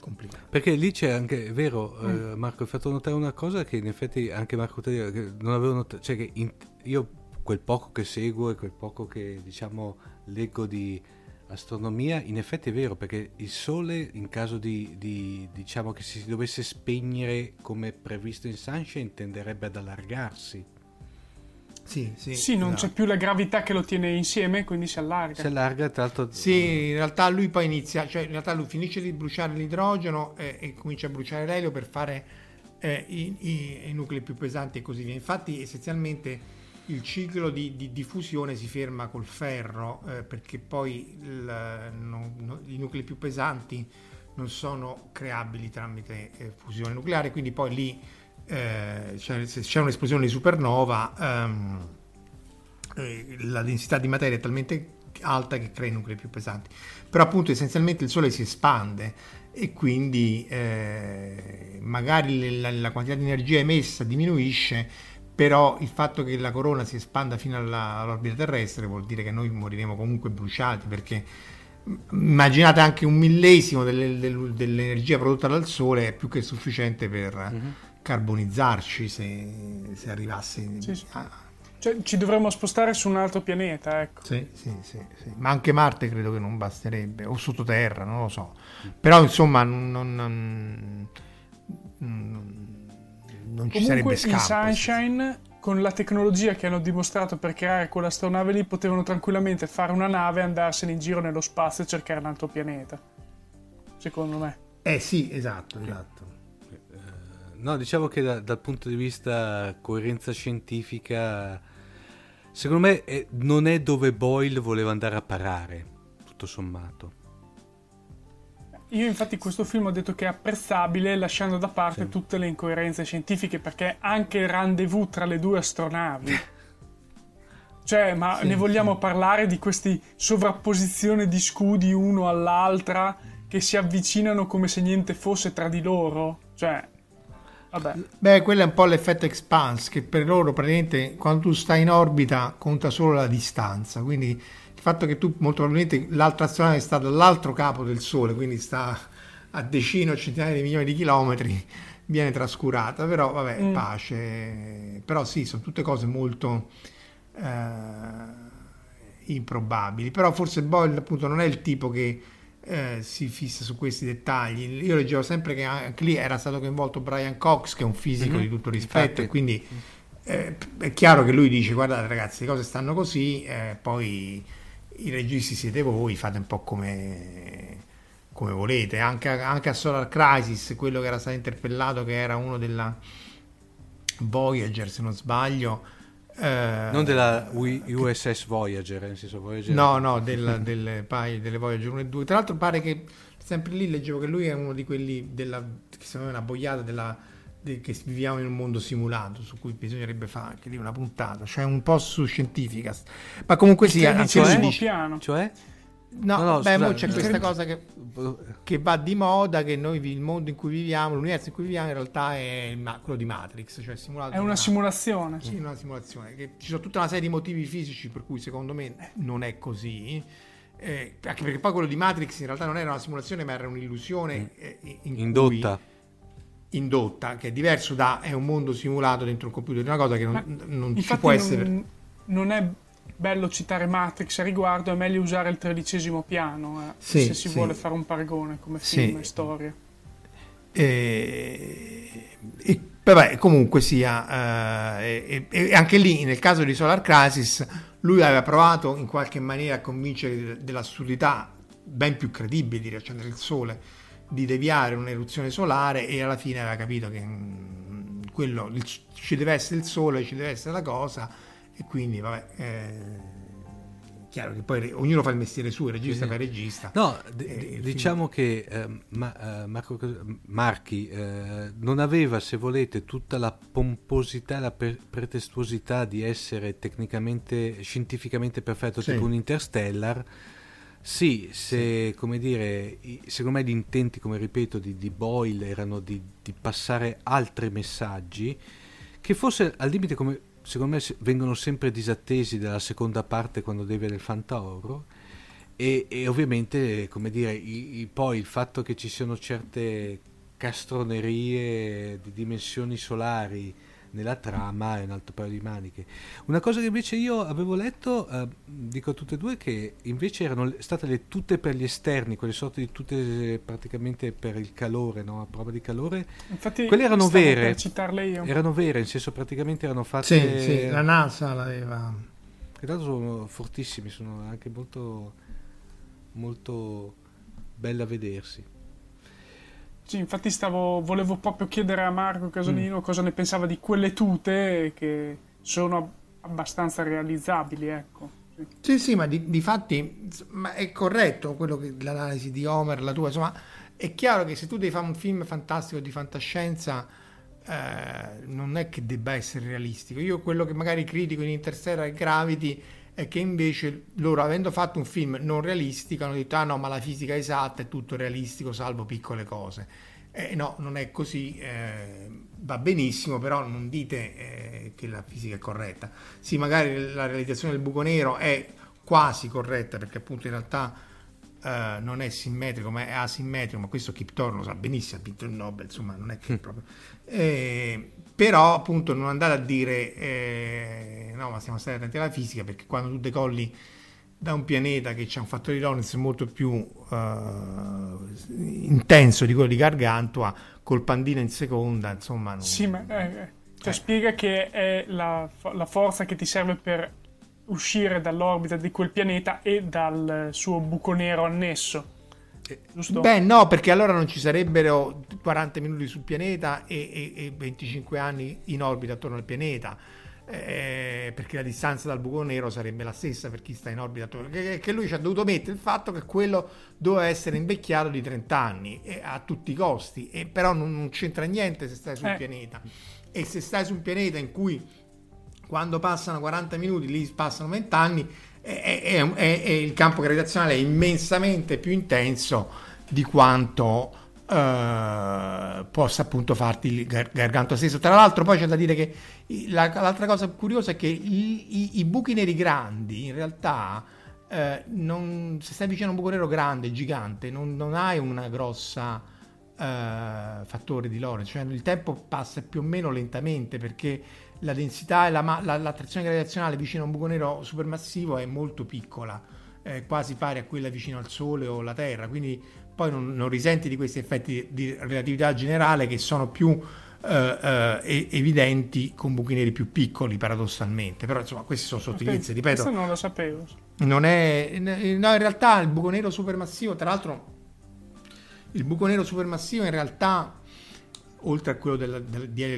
complicato. Perché lì c'è anche, è vero, Mm. eh, Marco, hai fatto notare una cosa che in effetti anche Marco che non avevo notato, cioè che in- io quel poco che seguo e quel poco che diciamo leggo di astronomia, in effetti è vero, perché il Sole in caso di, di- diciamo che si dovesse spegnere come previsto in Sunshine tenderebbe ad allargarsi. Sì, sì. Sì, non esatto. c'è più la gravità che lo tiene insieme, quindi si allarga. Si allarga, tra l'altro... Sì, in realtà lui poi inizia, cioè in realtà lui finisce di bruciare l'idrogeno e, e comincia a bruciare l'elio per fare eh, i, i- i nuclei più pesanti e così via. Infatti essenzialmente il ciclo di, di diffusione si ferma col ferro eh, perché poi il- no- no- i nuclei più pesanti non sono creabili tramite eh, fusione nucleare, quindi poi lì eh, cioè, se c'è un'esplosione di supernova ehm, eh, la densità di materia è talmente alta che crea i nuclei più pesanti. Però appunto essenzialmente il Sole si espande e quindi eh, magari la, la quantità di energia emessa diminuisce, però il fatto che la corona si espanda fino alla- all'orbita terrestre vuol dire che noi moriremo comunque bruciati perché mm, immaginate anche un millesimo delle- del- dell'energia prodotta dal Sole è più che sufficiente per carbonizzarci se, se arrivasse Sì, sì. a, Cioè, ci dovremmo spostare su un altro pianeta, ecco. sì. Ma anche Marte credo che non basterebbe, o sottoterra, non lo so. Però insomma non, non, non- non ci Comunque sarebbe in scampo. Sunshine, con la tecnologia che hanno dimostrato per creare quell'astronave lì, potevano tranquillamente fare una nave e andarsene in giro nello spazio e cercare un altro pianeta. Secondo me. Eh sì, esatto, esatto. No, diciamo che da- dal punto di vista coerenza scientifica, secondo me eh, non è dove Boyle voleva andare a parare, tutto sommato. Io infatti questo film ho detto che è apprezzabile lasciando da parte tutte le incoerenze scientifiche perché anche il rendezvous tra le due astronavi. Cioè, ma Sì, ne vogliamo parlare di queste sovrapposizioni di scudi uno all'altra che si avvicinano come se niente fosse tra di loro? Cioè, vabbè. Beh, quello è un po' l'effetto expanse, che per loro praticamente quando tu stai in orbita conta solo la distanza, quindi fatto che tu molto probabilmente l'altra astronave sta dall'altro capo del Sole, quindi sta a decine o centinaia di milioni di chilometri, viene trascurata, però vabbè, Mm. pace. Però sì, sono tutte cose molto eh, improbabili, però forse Boyle appunto non è il tipo che eh, si fissa su questi dettagli. Io leggevo sempre che anche lì era stato coinvolto Brian Cox, che è un fisico Mhm. di tutto rispetto, Infatti. e quindi eh, è chiaro che lui dice: Guardate, ragazzi, le cose stanno così, eh, poi i registi siete voi, fate un po' come, come volete. Anche, anche a Solar Crisis, quello che era stato interpellato, che era uno della Voyager, se non sbaglio. eh, Non della USS Voyager, nel senso Voyager. No, no, del- pai- delle Voyager 1 e 2. Tra l'altro pare che sempre lì leggevo che lui è uno di quelli della, che secondo me è una boiata della, de- che viviamo in un mondo simulato su cui bisognerebbe fare anche lì una puntata, cioè un po' su scientifica. Ma comunque sì, anche lui tredicesimo dice, piano. Cioè? no, No, no, beh, mo scusa, c'è questa cosa che, che va di moda, che noi il mondo in cui viviamo, l'universo in cui viviamo in realtà è quello di Matrix, cioè simulato È in una simulazione. sì, una simulazione. Che ci sono tutta una serie di motivi fisici per cui secondo me non è così. Eh, anche perché poi quello di Matrix in realtà non era una simulazione, ma era un'illusione eh, in cui- Indotta. che è diverso da è un mondo simulato dentro un computer, è una cosa che non, non ci può non, essere. non è bello citare Matrix a riguardo, è meglio usare il tredicesimo piano eh, Sì, se si sì. vuole fare un paragone come Sì. film e storia. E, e vabbè, comunque sia, eh, e, e anche lì nel caso di Solar Crisis, lui aveva provato in qualche maniera a convincere dell'assurdità ben più credibile di riaccendere il sole, di deviare un'eruzione solare e alla fine aveva capito che mm, quello, il- ci deve essere il sole, ci deve essere la cosa e quindi vabbè, eh, chiaro che poi ognuno fa il mestiere suo, il regista Sì. fa il regista. No, d- Eh, diciamo che eh, ma- eh, Marco Marchi eh, non aveva, se volete, tutta la pomposità la pre- pretestuosità di essere tecnicamente, scientificamente perfetto, Sì. tipo un Interstellar. Sì, se, come dire, secondo me gli intenti, come ripeto, di, di Boyle erano di, di passare altri messaggi che forse al limite, come secondo me, vengono sempre disattesi dalla seconda parte quando deve del Fantaoro. E, e ovviamente, come dire, i- i- poi il fatto che ci siano certe castronerie di dimensioni solari nella trama è un altro paio di maniche. Una cosa che invece io avevo letto, eh, dico a tutte e due, che invece erano state le tute per gli esterni, quelle sorte di tute eh, praticamente per il calore, no? a prova di calore. Infatti, Quelle erano vere. Per citarle io. Erano vere, in senso praticamente erano fatte... Sì, sì, la NASA l'aveva. Che tra l'altro sono fortissimi, sono anche molto, molto belle a vedersi. Sì, infatti stavo, volevo proprio chiedere a Marco Mm. Casolino cosa ne pensava di quelle tute che sono abbastanza realizzabili, ecco. Sì. Sì, sì, ma di, di fatti ma è corretto quello che l'analisi di Homer, la tua, insomma, è chiaro che se tu devi fare un film fantastico di fantascienza, eh, non è che debba essere realistico. Io quello che magari critico in Interstellar e Gravity è che invece loro, avendo fatto un film non realistico, hanno detto: ah no, ma la fisica esatta è tutto realistico, salvo piccole cose. Eh, no, non è così, eh, va benissimo, però non dite eh, che la fisica è corretta. Sì, magari la realizzazione del buco nero è quasi corretta perché appunto in realtà eh, non è simmetrico ma è asimmetrico, ma questo Kip Thorne lo sa benissimo, ha vinto il Nobel, insomma non è che proprio... Eh, però appunto non andare a dire eh, no ma stiamo stare attenti alla fisica perché quando tu decolli da un pianeta che ha un fattore di Lorentz molto più eh, intenso di quello di Gargantua col pandino in seconda insomma non- Sì, ma eh, eh, cioè, Eh. spiega che è la, la forza che ti serve per uscire dall'orbita di quel pianeta e dal suo buco nero annesso. Giusto? Beh, no, perché allora non ci sarebbero 40 minuti sul pianeta e, e- e 25 anni in orbita attorno al pianeta. eh, perché la distanza dal buco nero sarebbe la stessa per chi sta in orbita attorno. Che, che lui ci ha dovuto mettere il fatto che quello doveva essere invecchiato di 30 anni e a tutti i costi, e però non, non c'entra niente se stai sul Eh. pianeta. E se stai su un pianeta in cui quando passano 40 minuti lì passano 20 anni e- e- e il campo gravitazionale è immensamente più intenso di quanto eh, possa appunto farti il gar- gargantua stesso. Tra l'altro poi c'è da dire che la- l'altra cosa curiosa è che i, i- i buchi neri grandi in realtà eh, non- se stai vicino a un buco nero grande gigante non, non hai una grossa eh, fattore di Lorentz, cioè il tempo passa più o meno lentamente perché la densità e la, la- l'attrazione gravitazionale vicino a un buco nero supermassivo è molto piccola, è quasi pari a quella vicino al Sole o alla Terra, quindi poi non, non risenti di questi effetti di relatività generale che sono più eh, eh, evidenti con buchi neri più piccoli paradossalmente, però insomma queste sono sottigliezze, Ok, ripeto, Questo non lo sapevo. non è no, in realtà il buco nero supermassivo tra l'altro il buco nero supermassivo in realtà oltre a quello del, del, di Elio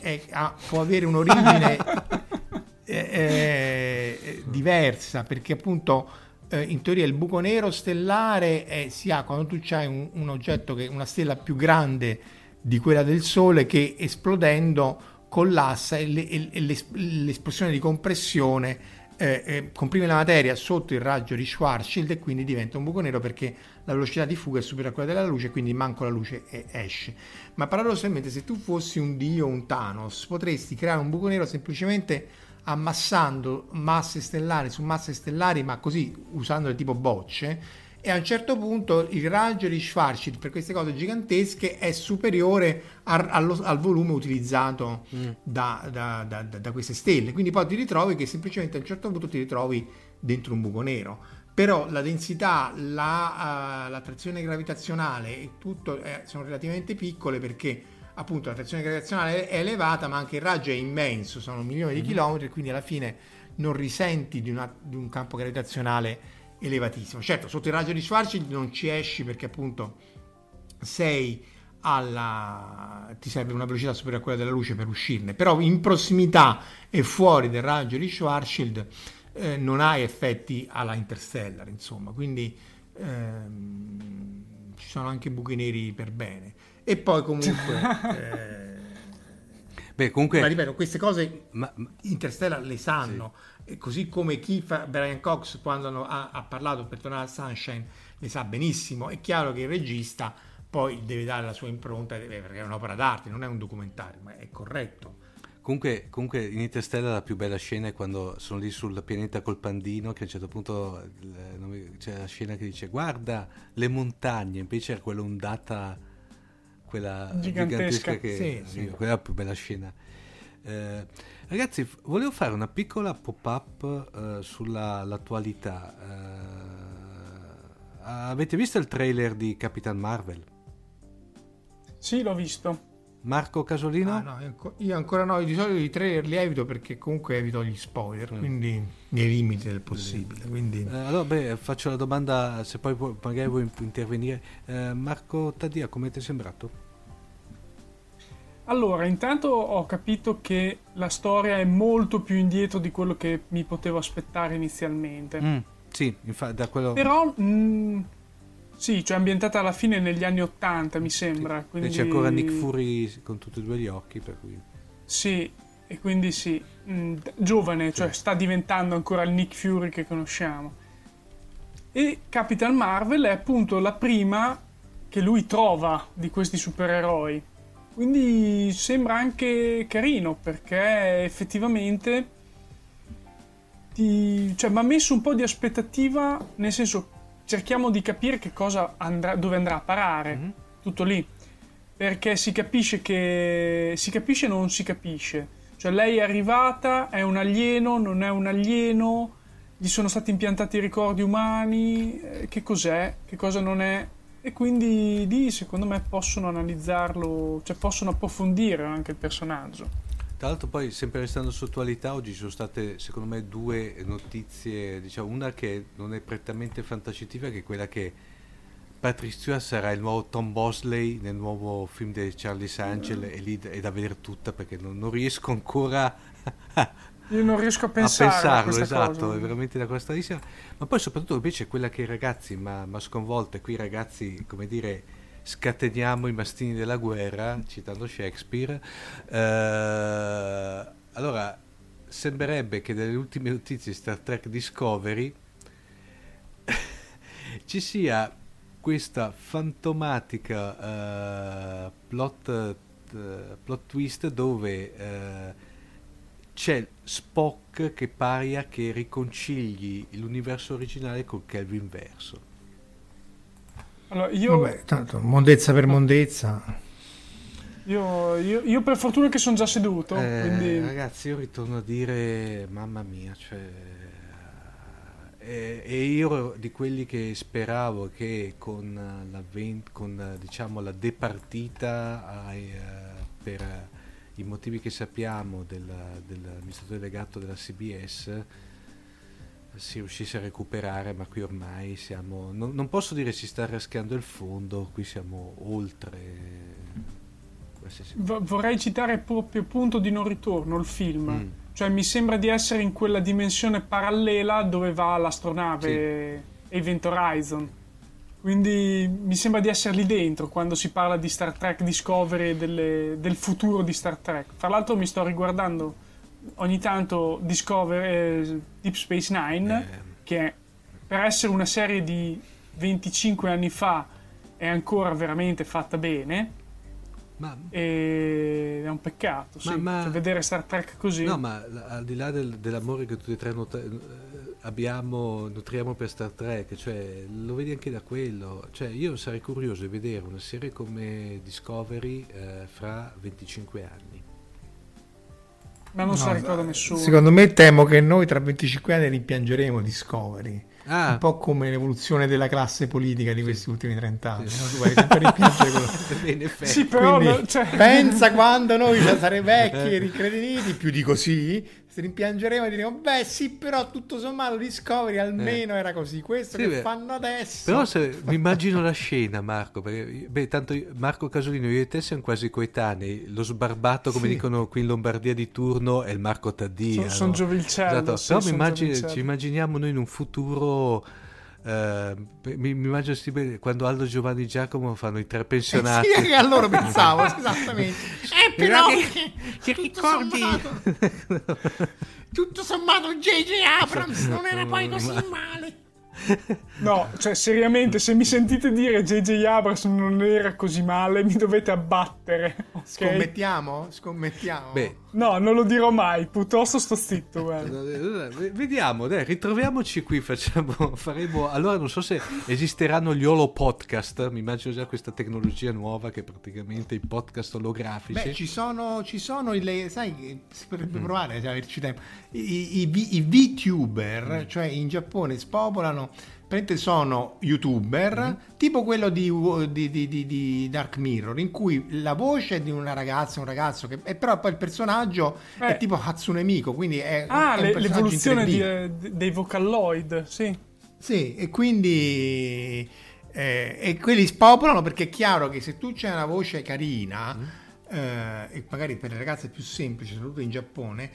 è- ha- può avere un'origine eh, eh, diversa perché appunto eh, in teoria il buco nero stellare è, si ha quando tu hai un, un oggetto che una stella più grande di quella del Sole che esplodendo collassa e, le- e- e l'es- l'esplosione di compressione eh, eh, comprime la materia sotto il raggio di Schwarzschild e quindi diventa un buco nero perché la velocità di fuga è superiore a quella della luce quindi manco la luce e esce. Ma paradossalmente se tu fossi un dio un Thanos potresti creare un buco nero semplicemente ammassando masse stellari su masse stellari ma così usandole tipo bocce e a un certo punto il raggio di Schwarzschild per queste cose gigantesche è superiore al, allo- al volume utilizzato da, da- da- da- da queste stelle. Quindi poi ti ritrovi che semplicemente a un certo punto ti ritrovi dentro un buco nero. Però la densità, la, eh, l'attrazione gravitazionale e tutto eh, sono relativamente piccole perché appunto l'attrazione gravitazionale è elevata ma anche il raggio è immenso, sono milioni di chilometri quindi alla fine non risenti di, una- di un campo gravitazionale elevatissimo. Certo, sotto il raggio di Schwarzschild non ci esci perché appunto sei alla ti serve una velocità superiore a quella della luce per uscirne, però in prossimità e fuori del raggio di Schwarzschild eh, non ha effetti alla Interstellar, insomma, quindi ehm, ci sono anche buchi neri per bene. E poi comunque... eh, Beh, comunque... ma ripeto, queste cose ma- ma- Interstellar le sanno, e così come chi fa Brian Cox quando ha, ha parlato per tornare al Sunshine le sa benissimo. È chiaro che il regista poi deve dare la sua impronta deve- perché è un'opera d'arte, non è un documentario, ma è corretto. Comunque, comunque in Interstellar la più bella scena è quando sono lì sul pianeta col pandino che a un certo punto mi- c'è la scena che dice guarda le montagne, invece era quella ondata, quella Gigantesca. gigantesca, che Sì, sì. quella è la più bella scena. Eh, ragazzi, volevo fare una piccola pop-up eh, sull'attualità. avete visto il trailer di Capitan Marvel? Sì, l'ho visto. Marco Casolino? Ah, no, io anco- io ancora no, di solito i trailer li evito perché comunque evito gli spoiler, Mm. quindi nei limiti del possibile. Quindi... Eh, allora, beh, faccio la domanda, se poi pu- magari vuoi intervenire. Eh, Marco Tadia, come ti è sembrato? Allora, intanto ho capito che la storia è molto più indietro di quello che mi potevo aspettare inizialmente. Mm, sì, infatti, da quello... Però, mm, sì, cioè ambientata alla fine negli anni Ottanta, mi sembra. E Quindi... c'è ancora Nick Fury con tutti e due gli occhi, per cui... Sì, e quindi sì, mm, d- giovane, cioè sta diventando ancora il Nick Fury che conosciamo. E Capitan Marvel è appunto la prima che lui trova di questi supereroi. Quindi sembra anche carino perché effettivamente ti, cioè, mi ha messo un po' di aspettativa, nel senso cerchiamo di capire che cosa andrà, dove andrà a parare, Mhm. tutto lì perché si capisce che si capisce non si capisce. Cioè lei è arrivata, è un alieno, non è un alieno, gli sono stati impiantati i ricordi umani, eh, che cos'è, che cosa non è. E quindi lì secondo me possono analizzarlo, cioè possono approfondire anche il personaggio. Tra l'altro poi, sempre restando su attualità, oggi ci sono state secondo me due notizie, diciamo una che non è prettamente fantascientifica, che è quella che Stewart sarà il nuovo Tom Bosley nel nuovo film di Charlie Angel e lì è da vedere tutta perché non, non riesco ancora Io non riesco a a pensare a, pensarlo, questa esatto, cosa. è veramente da questa lista. Ma poi soprattutto invece quella che i ragazzi mi ha sconvolto, e qui i ragazzi, come dire, scateniamo i mastini della guerra, citando Shakespeare. Eh, allora, sembrerebbe che dalle ultime notizie di Star Trek Discovery ci sia questa fantomatica eh, plot, eh, plot twist dove eh, c'è Spock che paria che riconcili l'universo originale col Kelvin verso. Allora, io, Vabbè, tanto mondezza per mondezza. io, io, io per fortuna che sono già seduto, Eh, quindi Ragazzi, io ritorno a dire, mamma mia, cioè, eh, e io ero di quelli che speravo che con con diciamo la departita ai, eh, per eh, i motivi che sappiamo del- dell'amministratore delegato della CBS si riuscisse a recuperare, ma qui ormai siamo, non, non posso dire si sta raschiando il fondo, qui siamo oltre vorrei citare proprio punto di non ritorno, il film. Mm. Cioè mi sembra di essere in quella dimensione parallela dove va l'astronave Event Horizon. Quindi mi sembra di essere lì dentro quando si parla di Star Trek Discovery e delle- del futuro di Star Trek. Tra l'altro mi sto riguardando ogni tanto Discovery, eh, Deep Space Nine, Eh, che per essere una serie di 25 anni fa è ancora veramente fatta bene. ma E è un peccato, sì. Ma- ma- Cioè, vedere Star Trek così. No, ma al di là del- dell'amore che tutti e tre not- eh, abbiamo, nutriamo per Star Trek, cioè, lo vedi anche da quello. Cioè, io sarei curioso di vedere una serie come Discovery eh, fra 25 anni. Ma non se No, la ricorda nessuno. Secondo me temo che noi tra 25 anni rimpiangeremo Discovery. Ah. un po' come l'evoluzione della classe politica di questi ultimi 30 anni. no? Tu vai sempre a rimpiangere quello. in effetti. Sì, però Quindi, no, cioè- pensa quando noi già saremo vecchi e ricredeniti, più di così, rimpiangeremo e diremo, beh sì, però tutto sommato Discovery almeno era così, questo Sì, che beh. fanno adesso. Però se, mi immagino la scena, Marco, perché beh, tanto io- Marco Casolino, io e te siamo quasi coetanei. Lo sbarbato, come Sì. dicono qui in Lombardia di turno, è il Marco Taddia. Son- son no? giovincello, Esatto. sì, Però giovincello. ci immaginiamo noi in un futuro. Eh, mi, mi immagino sti be- quando Aldo Giovanni Giacomo fanno i tre pensionati. Sì, che a loro pensavo, esattamente. Eh, però, che- che ricordi? tutto sommato J.J. Abrams non era poi così male. No, cioè seriamente, se mi sentite dire J.J. Abrams non era così male, mi dovete abbattere. ok? Scommettiamo? Scommettiamo? Beh, No, non lo dirò mai, piuttosto sto zitto, Vediamo, dai, ritroviamoci qui, facciamo, faremo, allora non so se esisteranno gli holo podcast, mi immagino già questa tecnologia nuova che è praticamente i podcast olografici. Beh, ci sono, ci sono i, sai, si potrebbe Mm. provare se averci tempo. I, i, i- i VTuber, cioè in Giappone spopolano, praticamente sono YouTuber, Mm. tipo quello di, di- di- di- Dark Mirror, in cui la voce è di una ragazza, un ragazzo, che, e però poi il personaggio è Eh. tipo Hatsune Miku, quindi è, Ah, è le- l'evoluzione 3D. di- eh, dei vocalloid, sì. Sì, e quindi eh, e quelli spopolano perché è chiaro che se tu c'hai una voce carina, eh, e magari per le ragazze è più semplice, soprattutto in Giappone, eh,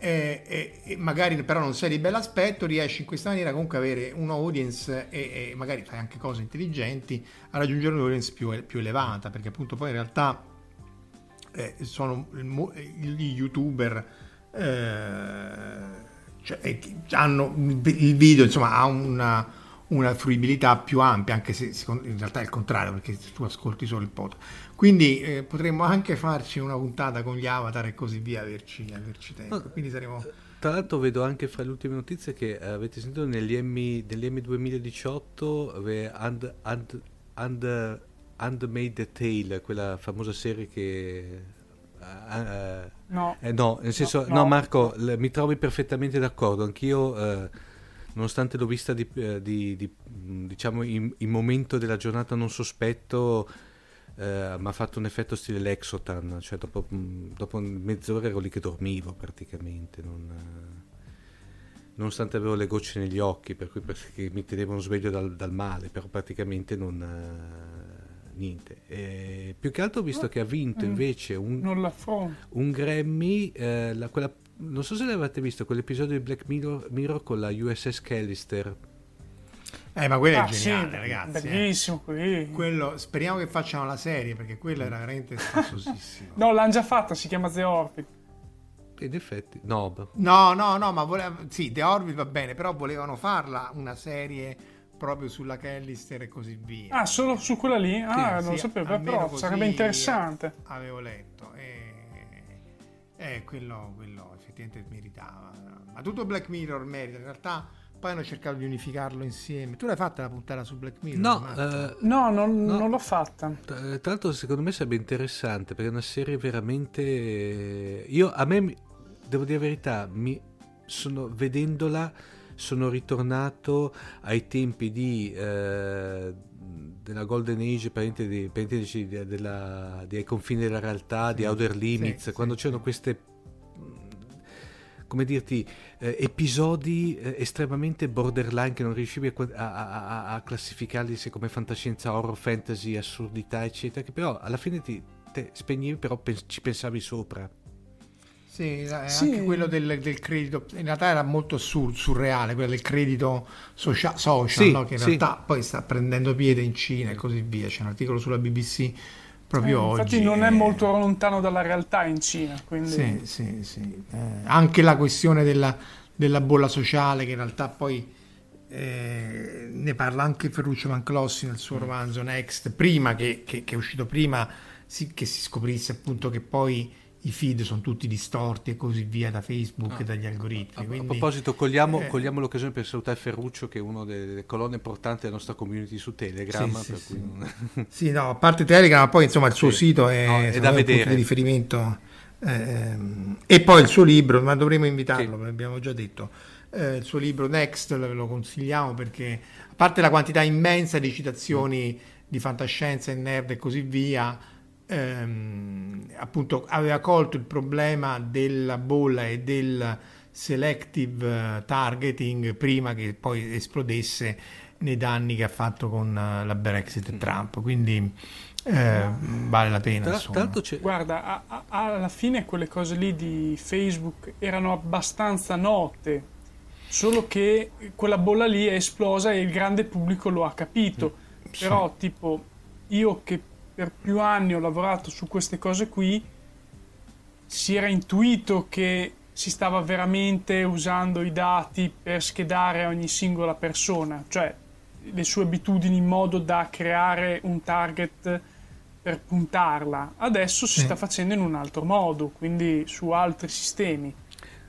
e- e magari però non sei di bell'aspetto, riesci in questa maniera comunque a avere un audience e, e magari fai anche cose intelligenti a raggiungere un'audience più, più elevata, perché appunto poi in realtà eh, sono gli youtuber eh, cioè, eh, hanno il video insomma ha una, una fruibilità più ampia anche se in realtà è il contrario perché tu ascolti solo il podcast quindi eh, potremmo anche farci una puntata con gli avatar e così via averci, averci tempo Ah. quindi saremo Tra l'altro vedo anche fra le ultime notizie che eh, avete sentito negli Emmy 2018 ave- And, And, And, Handmaid's Tale, quella famosa serie che... eh, eh, No. Eh, no, nel senso, no, no, Marco, l- mi trovi perfettamente d'accordo. Anch'io, eh, nonostante l'ho vista di, eh, di- di- mh, diciamo in, in momento della giornata non sospetto, eh, mi ha fatto un effetto stile Lexotan. Cioè, dopo, mh, dopo mezz'ora ero lì che dormivo praticamente. non, eh, nonostante avevo le gocce negli occhi, per cui perché mi tenevano sveglio dal, dal male, però praticamente non. eh, niente. E più che altro ho visto che ha vinto invece un, un Grammy, eh, la- quella- non so se l'avete visto, quell'episodio di Black Mirror, Mirror con la USS Callister. Eh ma quello Ah, è sì, geniale ragazzi eh. bellissimo qui. quello, speriamo che facciano la serie perché quello era veramente spassosissimo No, l'hanno già fatta, si chiama The Orbit. In effetti, no, No, no, no, ma voleva, sì, The Orville va bene, però volevano farla una serie proprio sulla Callister e così via. Ah, solo su quella lì? Ah, Sì, non sì, sapevo, almeno però sarebbe interessante. Avevo letto e, e quello, quello effettivamente meritava. Ma tutto Black Mirror merita, in realtà poi hanno cercato di unificarlo insieme. Tu l'hai fatta la puntata su Black Mirror? no, eh, No, non, No. non l'ho fatta. tra tra l'altro secondo me sarebbe interessante perché è una serie veramente... Io, a me, devo dire la verità, mi sono, vedendola sono ritornato ai tempi di... eh, della Golden Age, praticamente di, praticamente di- di- della, dei confini della realtà, di Outer Limits, sì, quando sì, c'erano sì. queste come dirti, eh, episodi eh, estremamente borderline che non riuscivi a, a- a- a- classificarli se come fantascienza, horror, fantasy, assurdità, eccetera, che però alla fine ti te spegnevi, però pens- ci pensavi sopra. Sì, Sì. anche quello del, del credito, in realtà era molto sur- surreale, quello del credito socia- social, Sì, no? che in sì. realtà poi sta prendendo piede in Cina e così via. C'è un articolo sulla BBC proprio Eh, oggi. infatti non è molto lontano dalla realtà in Cina, quindi... Sì, sì, sì. Eh, anche la questione della, della bolla sociale, che in realtà poi eh, ne parla anche Ferruccio Manclossi nel Mm. suo romanzo Next, prima che, che- che è uscito prima, si- che si scoprisse appunto che poi i feed sono tutti distorti e così via da Facebook e dagli algoritmi. Ah. A, a quindi- proposito, cogliamo, eh, cogliamo l'occasione per salutare Ferruccio, che è una delle, colonne portanti della nostra community su Telegram. Sì, sì, sì. non- Sì, no, a parte Telegram, poi insomma il suo sito è, No, è da un punto vedere. di riferimento ehm, e poi il suo libro, ma dovremo invitarlo, Sì. l'abbiamo già detto, eh, il suo libro Next, ve lo consigliamo perché a parte la quantità immensa di citazioni di fantascienza e nerd e così via, ehm, appunto aveva colto il problema della bolla e del selective eh, targeting prima che poi esplodesse nei danni che ha fatto con eh, la Brexit e Trump. Quindi eh, vale la pena. Tra, tra Guarda, a- a- alla fine quelle cose lì di Facebook erano abbastanza note, solo che quella bolla lì è esplosa e il grande pubblico lo ha capito. Però, tipo, io che per più anni ho lavorato su queste cose qui, si era intuito che si stava veramente usando i dati per schedare ogni singola persona, cioè le sue abitudini in modo da creare un target per puntarla. Adesso si Sì. sta facendo in un altro modo, quindi su altri sistemi.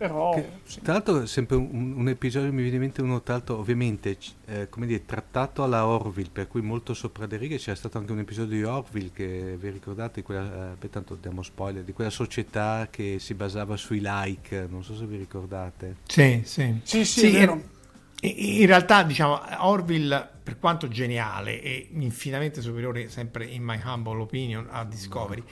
Però Che- sì. Tra l'altro, sempre un, un episodio mi viene in mente uno, tra l'altro, ovviamente, eh, come dire, trattato alla Orville, per cui molto sopra le righe. C'era stato anche un episodio di Orville che vi ricordate, di quella, eh, tanto diamo spoiler, di quella società che si basava sui like, non so se vi ricordate. Sì, sì. Sì, sì, vero. in in realtà, diciamo, Orville, per quanto geniale e infinitamente superiore, sempre in my humble opinion, a Discovery,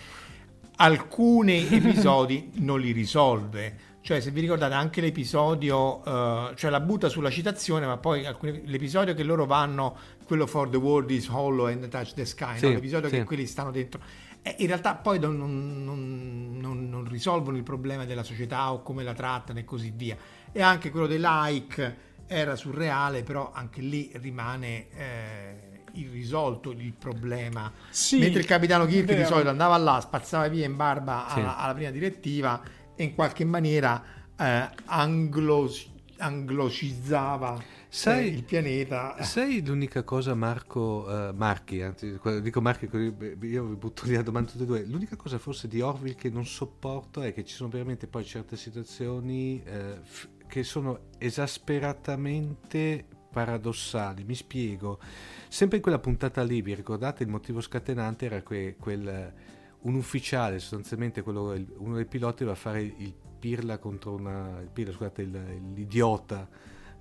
alcuni episodi non li risolve. Cioè, se vi ricordate anche l'episodio, eh, cioè la butta sulla citazione, ma poi alcuni- l'episodio che loro vanno, quello for the world is hollow and touch the sky, Sì, no? l'episodio sì. che quelli stanno dentro. Eh, in realtà poi non, non- non- non- risolvono il problema della società o come la trattano e così via. E anche quello dei like era surreale, però anche lì rimane eh, irrisolto il problema. Sì, Mentre il capitano Kirk di solito andava là, spazzava via in barba Sì. alla, alla prima direttiva e in qualche maniera eh, anglo- anglocizzava Sai- eh, il pianeta. Sai l'unica cosa, Marco, eh, Marchi, anzi, dico Marchi, io vi butto lì la domanda tutte e due. L'unica cosa forse di Orville che non sopporto è che ci sono veramente poi certe situazioni eh, f- che sono esasperatamente paradossali. Mi spiego. Sempre in quella puntata lì, vi ricordate il motivo scatenante era que- quel un ufficiale, sostanzialmente quello, uno dei piloti doveva fare il pirla contro una il pirla, scusate, il- l'idiota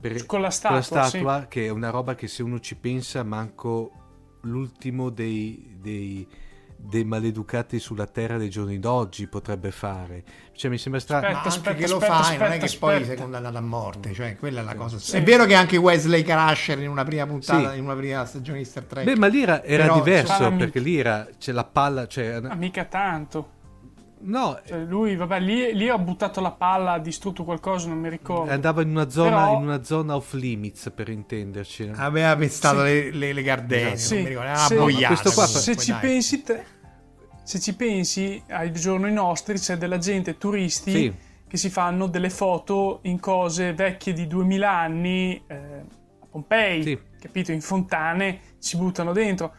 per- Con la statua, statua, che è una roba che se uno ci pensa manco l'ultimo dei, dei, dei maleducati sulla terra dei giorni d'oggi potrebbe fare. Cioè mi sembra strano. Ma Aspetta, anche aspetta, che lo aspetta, fai, non è aspetta, che poi sei aspetta. condannato a morte, cioè quella è la cosa. Sì. È vero che anche Wesley Crusher in una prima puntata, Sì. in una prima stagione di Star Trek. Beh, ma lì era, era Però- diverso perché lì era c'è la palla, cioè, Ah, mica tanto. No, Cioè, lui, vabbè, lì, lì ha buttato la palla, ha distrutto qualcosa, non mi ricordo. andava in una zona, Però- in una zona off limits per intenderci. Aveva pestato Sì. le, le, le gardenie, Sì, non mi ricordo, era sì. una boiata. Qua- se ci dai. pensi te, se ci pensi ai giorni nostri c'è della gente, turisti, Sì. che si fanno delle foto in cose vecchie di 2000 anni eh, a Pompei, Sì. capito? In fontane, si buttano dentro.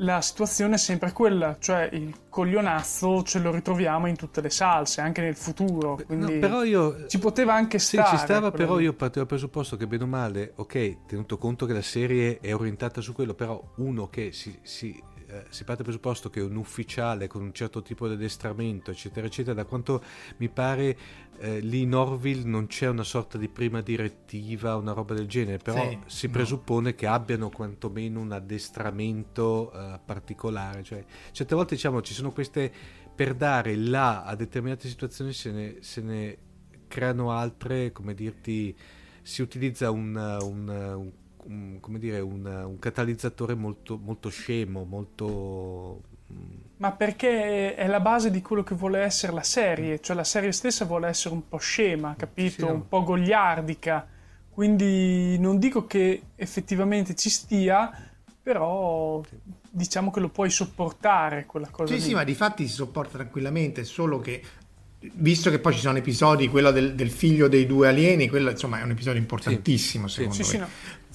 La situazione è sempre quella, cioè il coglionazzo ce lo ritroviamo in tutte le salse, anche nel futuro. Quindi No, però io ci poteva anche Sì, stare. ci stava, però lì. io parto dal presupposto che bene o male, ok, tenuto conto che la serie è orientata su quello, però uno che si, si, eh, si parte dal presupposto che un ufficiale con un certo tipo di addestramento, eccetera, eccetera, da quanto mi pare eh, lì in Orville non c'è una sorta di prima direttiva, una roba del genere, però Sì, si no. presuppone che abbiano quantomeno un addestramento eh, particolare, cioè certe volte diciamo ci sono queste per dare là a determinate situazioni se ne, se ne creano altre, come dirti, si utilizza un, un- un- un- come dire, un, un catalizzatore molto, molto scemo, molto... mm, Ma perché è la base di quello che vuole essere la serie, cioè la serie stessa vuole essere un po' scema, capito? Sì. Un po' goliardica. Quindi non dico che effettivamente ci stia, però diciamo che lo puoi sopportare quella cosa Sì, lì. sì, ma di fatti si sopporta tranquillamente, solo che visto che poi ci sono episodi, quello del, del figlio dei due alieni, quello insomma è un episodio importantissimo secondo Sì, me. sì, no,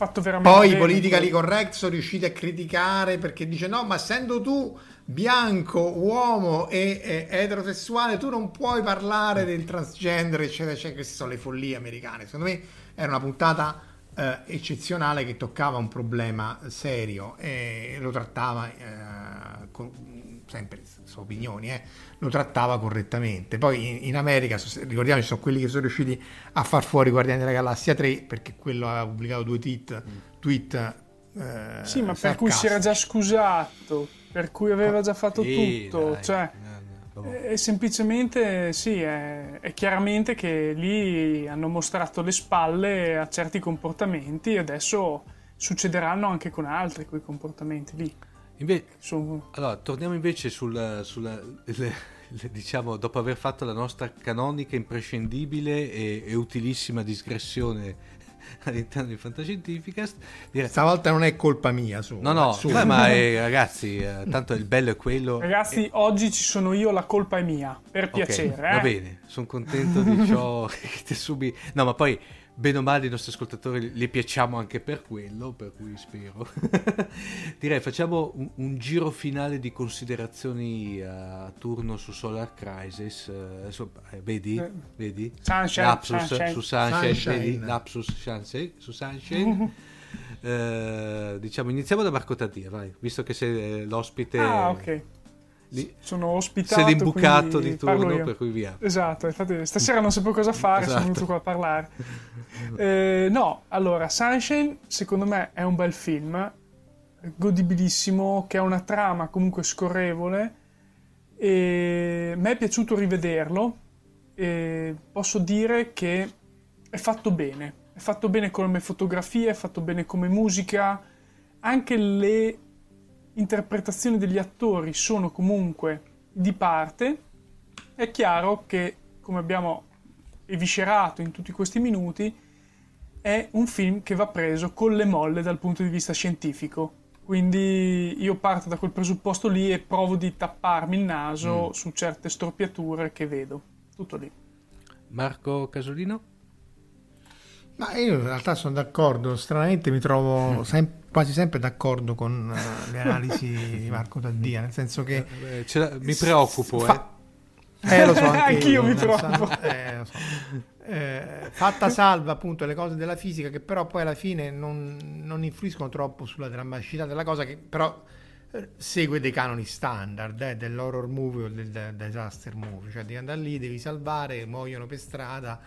fatto veramente Poi politically quello- correct sono riusciti a criticare perché dice no, ma essendo tu bianco, uomo e, e eterosessuale, tu non puoi parlare del transgender, eccetera, eccetera. Queste sono le follie americane. Secondo me era una puntata eh, eccezionale che toccava un problema serio e lo trattava eh, con- sempre sono opinioni, eh, lo trattava correttamente. Poi in, in America, so- ricordiamoci, sono quelli che sono riusciti a far fuori Guardiani della Galassia 3 perché quello ha pubblicato due tweet, tweet eh, Sì, ma per cui si era già scusato, per cui aveva già fatto Sì, tutto. dai, cioè, no, è semplicemente sì, è, è chiaramente che lì hanno mostrato le spalle a certi comportamenti e adesso succederanno anche con altri quei comportamenti lì. Inve- Sono- Allora, torniamo invece sul, sulla, le- le- diciamo, dopo aver fatto la nostra canonica, imprescindibile e, e utilissima digressione all'interno di Fantascientificast, dire, Stavolta non è colpa mia, solo. no, no, solo. beh, ma eh, ragazzi, eh, tanto il bello è quello. Ragazzi, oggi ci sono io, la colpa è mia, per Ok, piacere. va eh. bene, sono contento di ciò che ti subi. No, ma poi, bene o male, i nostri ascoltatori li piacciamo anche per quello, per cui spero. Direi, facciamo un, un giro finale di considerazioni eh, a turno su Solar Crisis. eh, adesso, eh, vedi? Eh. Vedi? Sunshine, Lapsus Sunshine. su Sunshine, Sunshine. vedi? Lapsus Sunshine, su Sunshine. Eh, diciamo, iniziamo da Marco Taddia, vai, visto che sei l'ospite. Ah, ok. Lì- Sono ospitato. sei l'imbucato di turno, per cui via. Esatto, infatti stasera non sapevo cosa fare, sono Esatto. venuto qua a parlare. Eh, no, allora, Sunshine secondo me è un bel film, godibilissimo, che ha una trama comunque scorrevole e mi è piaciuto rivederlo e posso dire che è fatto bene, è fatto bene come fotografie, è fatto bene come musica, anche le interpretazioni degli attori sono comunque di parte. È chiaro che, come abbiamo eviscerato in tutti questi minuti, è un film che va preso con le molle dal punto di vista scientifico. Quindi io parto da quel presupposto lì e provo di tapparmi il naso su certe storpiature che vedo. Tutto lì. Marco Casolino? Ma io in realtà sono d'accordo, stranamente mi trovo sem- quasi sempre d'accordo con eh, le analisi di Marco Taddia, nel senso che... Eh, mi preoccupo, Fa- Eh, lo so, anche Anch'io mi nel preoccupo. senso- eh, lo so. Eh, fatta salva appunto le cose della fisica che però poi alla fine non, non influiscono troppo sulla drammaticità della cosa che però eh, segue dei canoni standard eh, dell'horror movie o del, del disaster movie cioè devi andare lì, devi salvare, muoiono per strada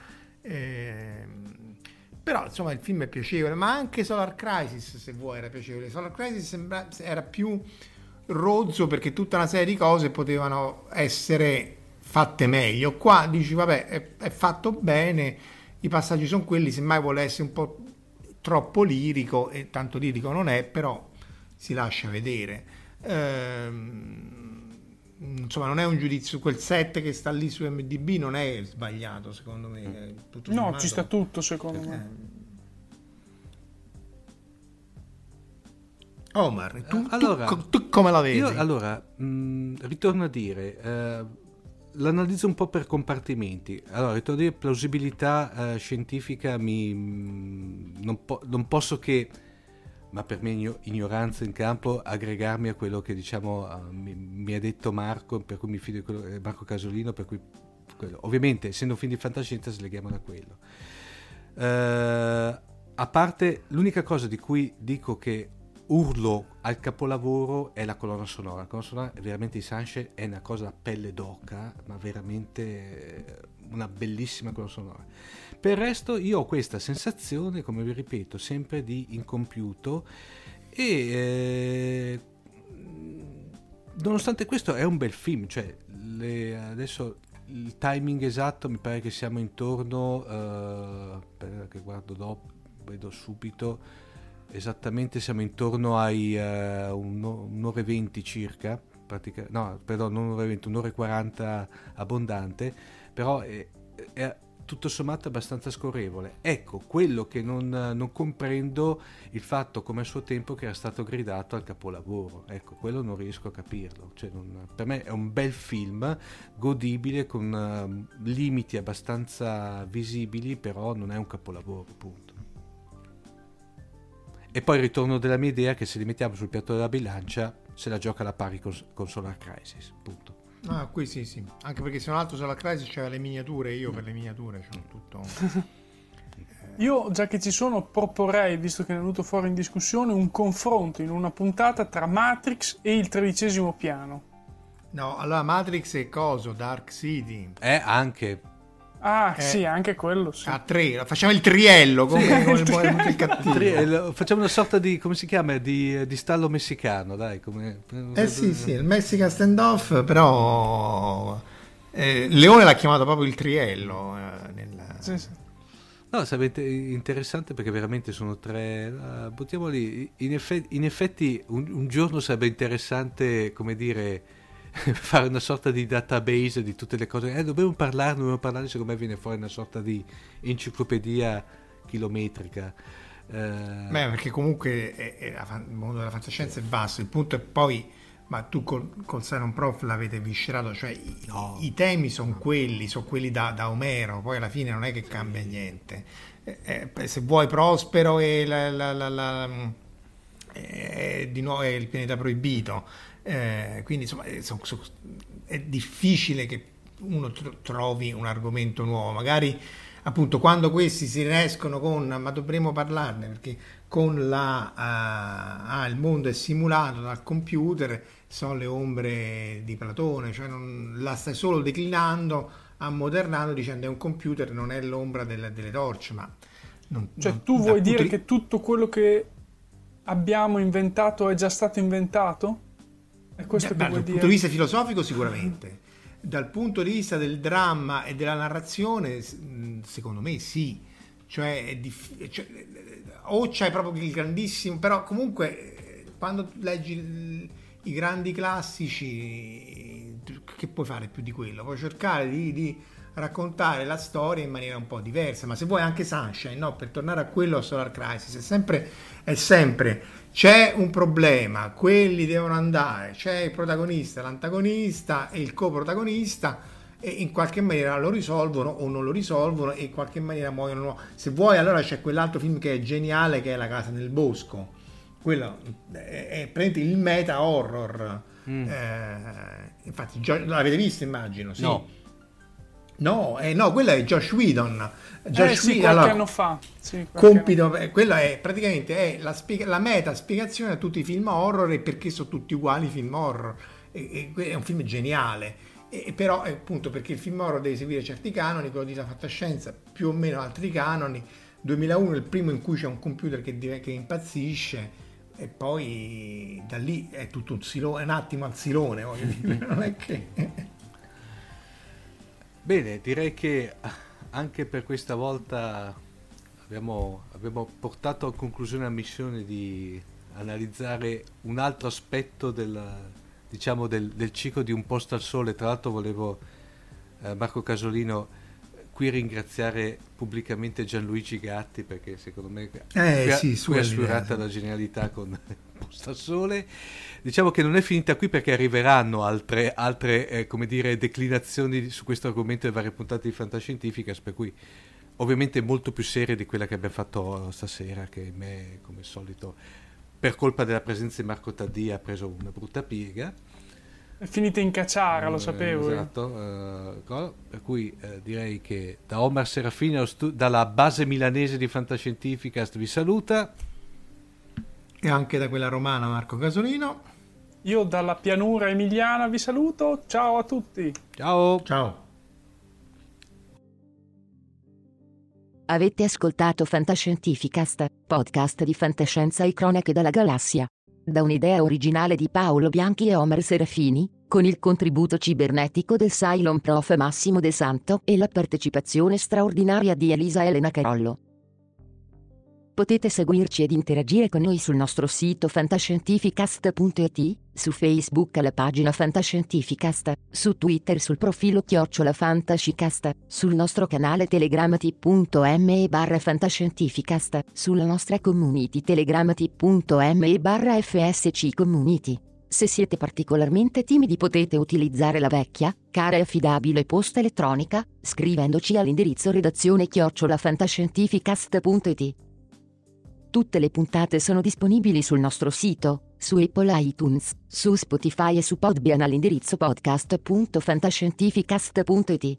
ehm, però insomma il film è piacevole ma anche Solar Crisis se vuoi era piacevole Solar Crisis sembra, era più rozzo perché tutta una serie di cose potevano essere fatte meglio. Qua dici, vabbè, è, è fatto bene, i passaggi sono quelli, semmai vuole essere un po' troppo lirico, e tanto lirico non è, però si lascia vedere. Ehm, insomma, non è un giudizio, quel set che sta lì su MDB non è sbagliato, secondo me. tutto No, ci sta tutto secondo me. eh. Omar, tu, tu Allora, co- tu come la vedi? Io allora mh, ritorno a dire, eh, l'analizzo un po' per compartimenti. Allora, ritorno a dire plausibilità eh, scientifica, mi, mh, non, po- non posso che, ma per igno- ignoranza in campo, aggregarmi a quello che diciamo eh, mi, mi ha detto Marco, per cui mi fido di quello, eh, Marco Casolino, per cui quello. ovviamente essendo un film di fantascienza sleghiamo da quello. Eh, a parte l'unica cosa di cui dico che urlo al capolavoro è la colonna sonora. La colonna sonora veramente di Sunshine è una cosa a pelle d'oca, ma veramente eh, una bellissima colonna sonora. Per il resto io ho questa sensazione, come vi ripeto, sempre di incompiuto e eh, nonostante questo è un bel film, cioè le- adesso il timing esatto mi pare che siamo intorno, eh, che guardo dopo, vedo subito, esattamente siamo intorno ai uno- un'ora e venti circa, pratica- no, perdon, non un'ora e venti, un'ora e quaranta abbondante, però è, è tutto sommato abbastanza scorrevole. Ecco, quello che non, non comprendo il fatto come a suo tempo che era stato gridato al capolavoro. Ecco, quello non riesco a capirlo. Cioè, non- per me è un bel film, godibile, con eh, limiti abbastanza visibili, però non è un capolavoro, punto. E poi il ritorno della mia idea che se li mettiamo sul piatto della bilancia se la gioca alla pari con, con Solar Crisis, punto. Ah, qui sì, sì. Anche perché se non altro sulla Crisis c'era le miniature, io per le miniature c'ho tutto. Io, già che ci sono, proporrei, visto che ne è venuto fuori in discussione, un confronto in una puntata tra Matrix e il tredicesimo piano. No, allora Matrix e coso, Dark City. Eh, anche. Ah, Eh. sì, anche quello, sì. A tre, facciamo il triello come, come il e il cattivo. Tri- eh, Facciamo una sorta di, come si chiama, di, di stallo messicano, dai. Come... Eh sì, sì, il Mexican standoff, però eh, Leone l'ha chiamato proprio il triello. eh, nel- Sì, sì. No, sarebbe inter- interessante perché veramente sono tre. ah, buttiamoli. In, effe- in effetti, un, un giorno sarebbe interessante, come dire, fare una sorta di database di tutte le cose. Eh, dobbiamo parlarne, dobbiamo parlarne. Secondo me viene fuori una sorta di enciclopedia chilometrica. Eh, Beh, perché comunque è- è la il mondo della fantascienza è vasto, il punto è poi, ma tu col, col Siren Prof l'avete viscerato, cioè i, No. i temi sono quelli, sono quelli da, da Omero, poi alla fine non è che cambia niente. Eh, eh, se vuoi Prospero e la, la- la- la- eh, di nuovo è il pianeta proibito, Eh, quindi insomma eh, son- son- è difficile che uno tro- trovi un argomento nuovo, magari appunto quando questi si riescono con ma dovremmo parlarne perché con la ah, ah, il mondo è simulato dal computer sono le ombre di Platone cioè non, la stai solo declinando ammodernando dicendo è un computer non è l'ombra delle, delle torce ma non- Cioè, non- tu vuoi dire di- che tutto quello che abbiamo inventato è già stato inventato? È questo Eh, beh, vuoi dal dire? punto di vista filosofico sicuramente. Dal punto di vista del dramma e della narrazione secondo me sì. Cioè, è diff- cioè, eh, o c'hai proprio il grandissimo però comunque eh, quando leggi i grandi classici tu- che puoi fare più di quello? Puoi cercare di, di raccontare la storia in maniera un po' diversa ma se vuoi anche Sunshine no? per tornare a quello a Solar Crisis è sempre, è sempre c'è un problema, quelli devono andare, c'è il protagonista, l'antagonista e il coprotagonista e in qualche maniera lo risolvono o non lo risolvono e in qualche maniera muoiono. Se vuoi allora c'è quell'altro film che è geniale che è La casa nel bosco. Quello è, è praticamente il meta horror. Eh, infatti l'avete visto immagino, sì. No. No, eh, no, quello è Josh Whedon. Josh Eh sì, Whedon- qualche allora, anno fa. Sì, qualche compito, eh, quella è praticamente è la, spiega- la meta spiegazione a tutti i film horror e perché sono tutti uguali i film horror. E- e è un film geniale. E, però è appunto perché il film horror deve seguire certi canoni, quello di la fantascienza più o meno altri canoni. 2001 è il primo in cui c'è un computer che, div- che impazzisce e poi da lì è tutto un, silo- è un attimo al silone, voglio dire, non è che... Bene, direi che anche per questa volta abbiamo, abbiamo portato a conclusione la missione di analizzare un altro aspetto del, diciamo, del, del ciclo di Un posto al sole. Tra l'altro volevo, eh, Marco Casolino, qui ringraziare pubblicamente Gianluigi Gatti perché secondo me Eh, qui sì, qui ha sfiorata la genialità con Un posto al sole. Diciamo che non è finita qui perché arriveranno altre, altre eh, come dire, declinazioni su questo argomento e varie puntate di Fantascientificas, per cui ovviamente molto più serie di quella che abbiamo fatto stasera, che me, come al solito, per colpa della presenza di Marco Taddì ha preso una brutta piega. È finita in cacciara, lo Eh, sapevo. Esatto, eh, per cui eh, direi che da Omar Serafini, dalla base milanese di Fantascientificast vi saluta. E anche da quella romana Marco Casolino. Io dalla pianura emiliana vi saluto. Ciao a tutti. Ciao! Ciao. Avete ascoltato Fantascientificast, podcast di fantascienza e cronache dalla galassia. Da un'idea originale di Paolo Bianchi e Omer Serafini, con il contributo cibernetico del Cylon Prof Massimo De Santo e la partecipazione straordinaria di Elisa Elena Carollo. Potete seguirci ed interagire con noi sul nostro sito fantascientificast.it, su Facebook alla pagina Fantascientificast, su Twitter sul profilo Chiocciola Fantascicast, sul nostro canale telegramati.me barra Fantascientificast, sulla nostra community telegramati.me barra FSC Community. Se siete particolarmente timidi potete utilizzare la vecchia, cara e affidabile posta elettronica, scrivendoci all'indirizzo redazione chiocciolafantascientificast.it. Tutte le puntate sono disponibili sul nostro sito, su Apple iTunes, su Spotify e su Podbean all'indirizzo podcast.fantascientificast.it.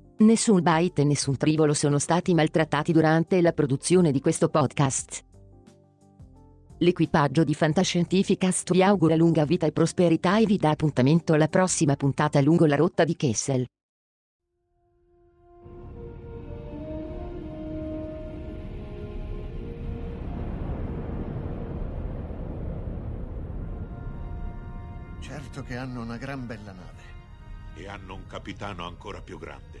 Nessun byte e nessun trivolo sono stati maltrattati durante la produzione di questo podcast. L'equipaggio di Fantascientificast vi augura lunga vita e prosperità e vi dà appuntamento alla prossima puntata lungo la rotta di Kessel. Certo che hanno una gran bella nave. E hanno un capitano ancora più grande.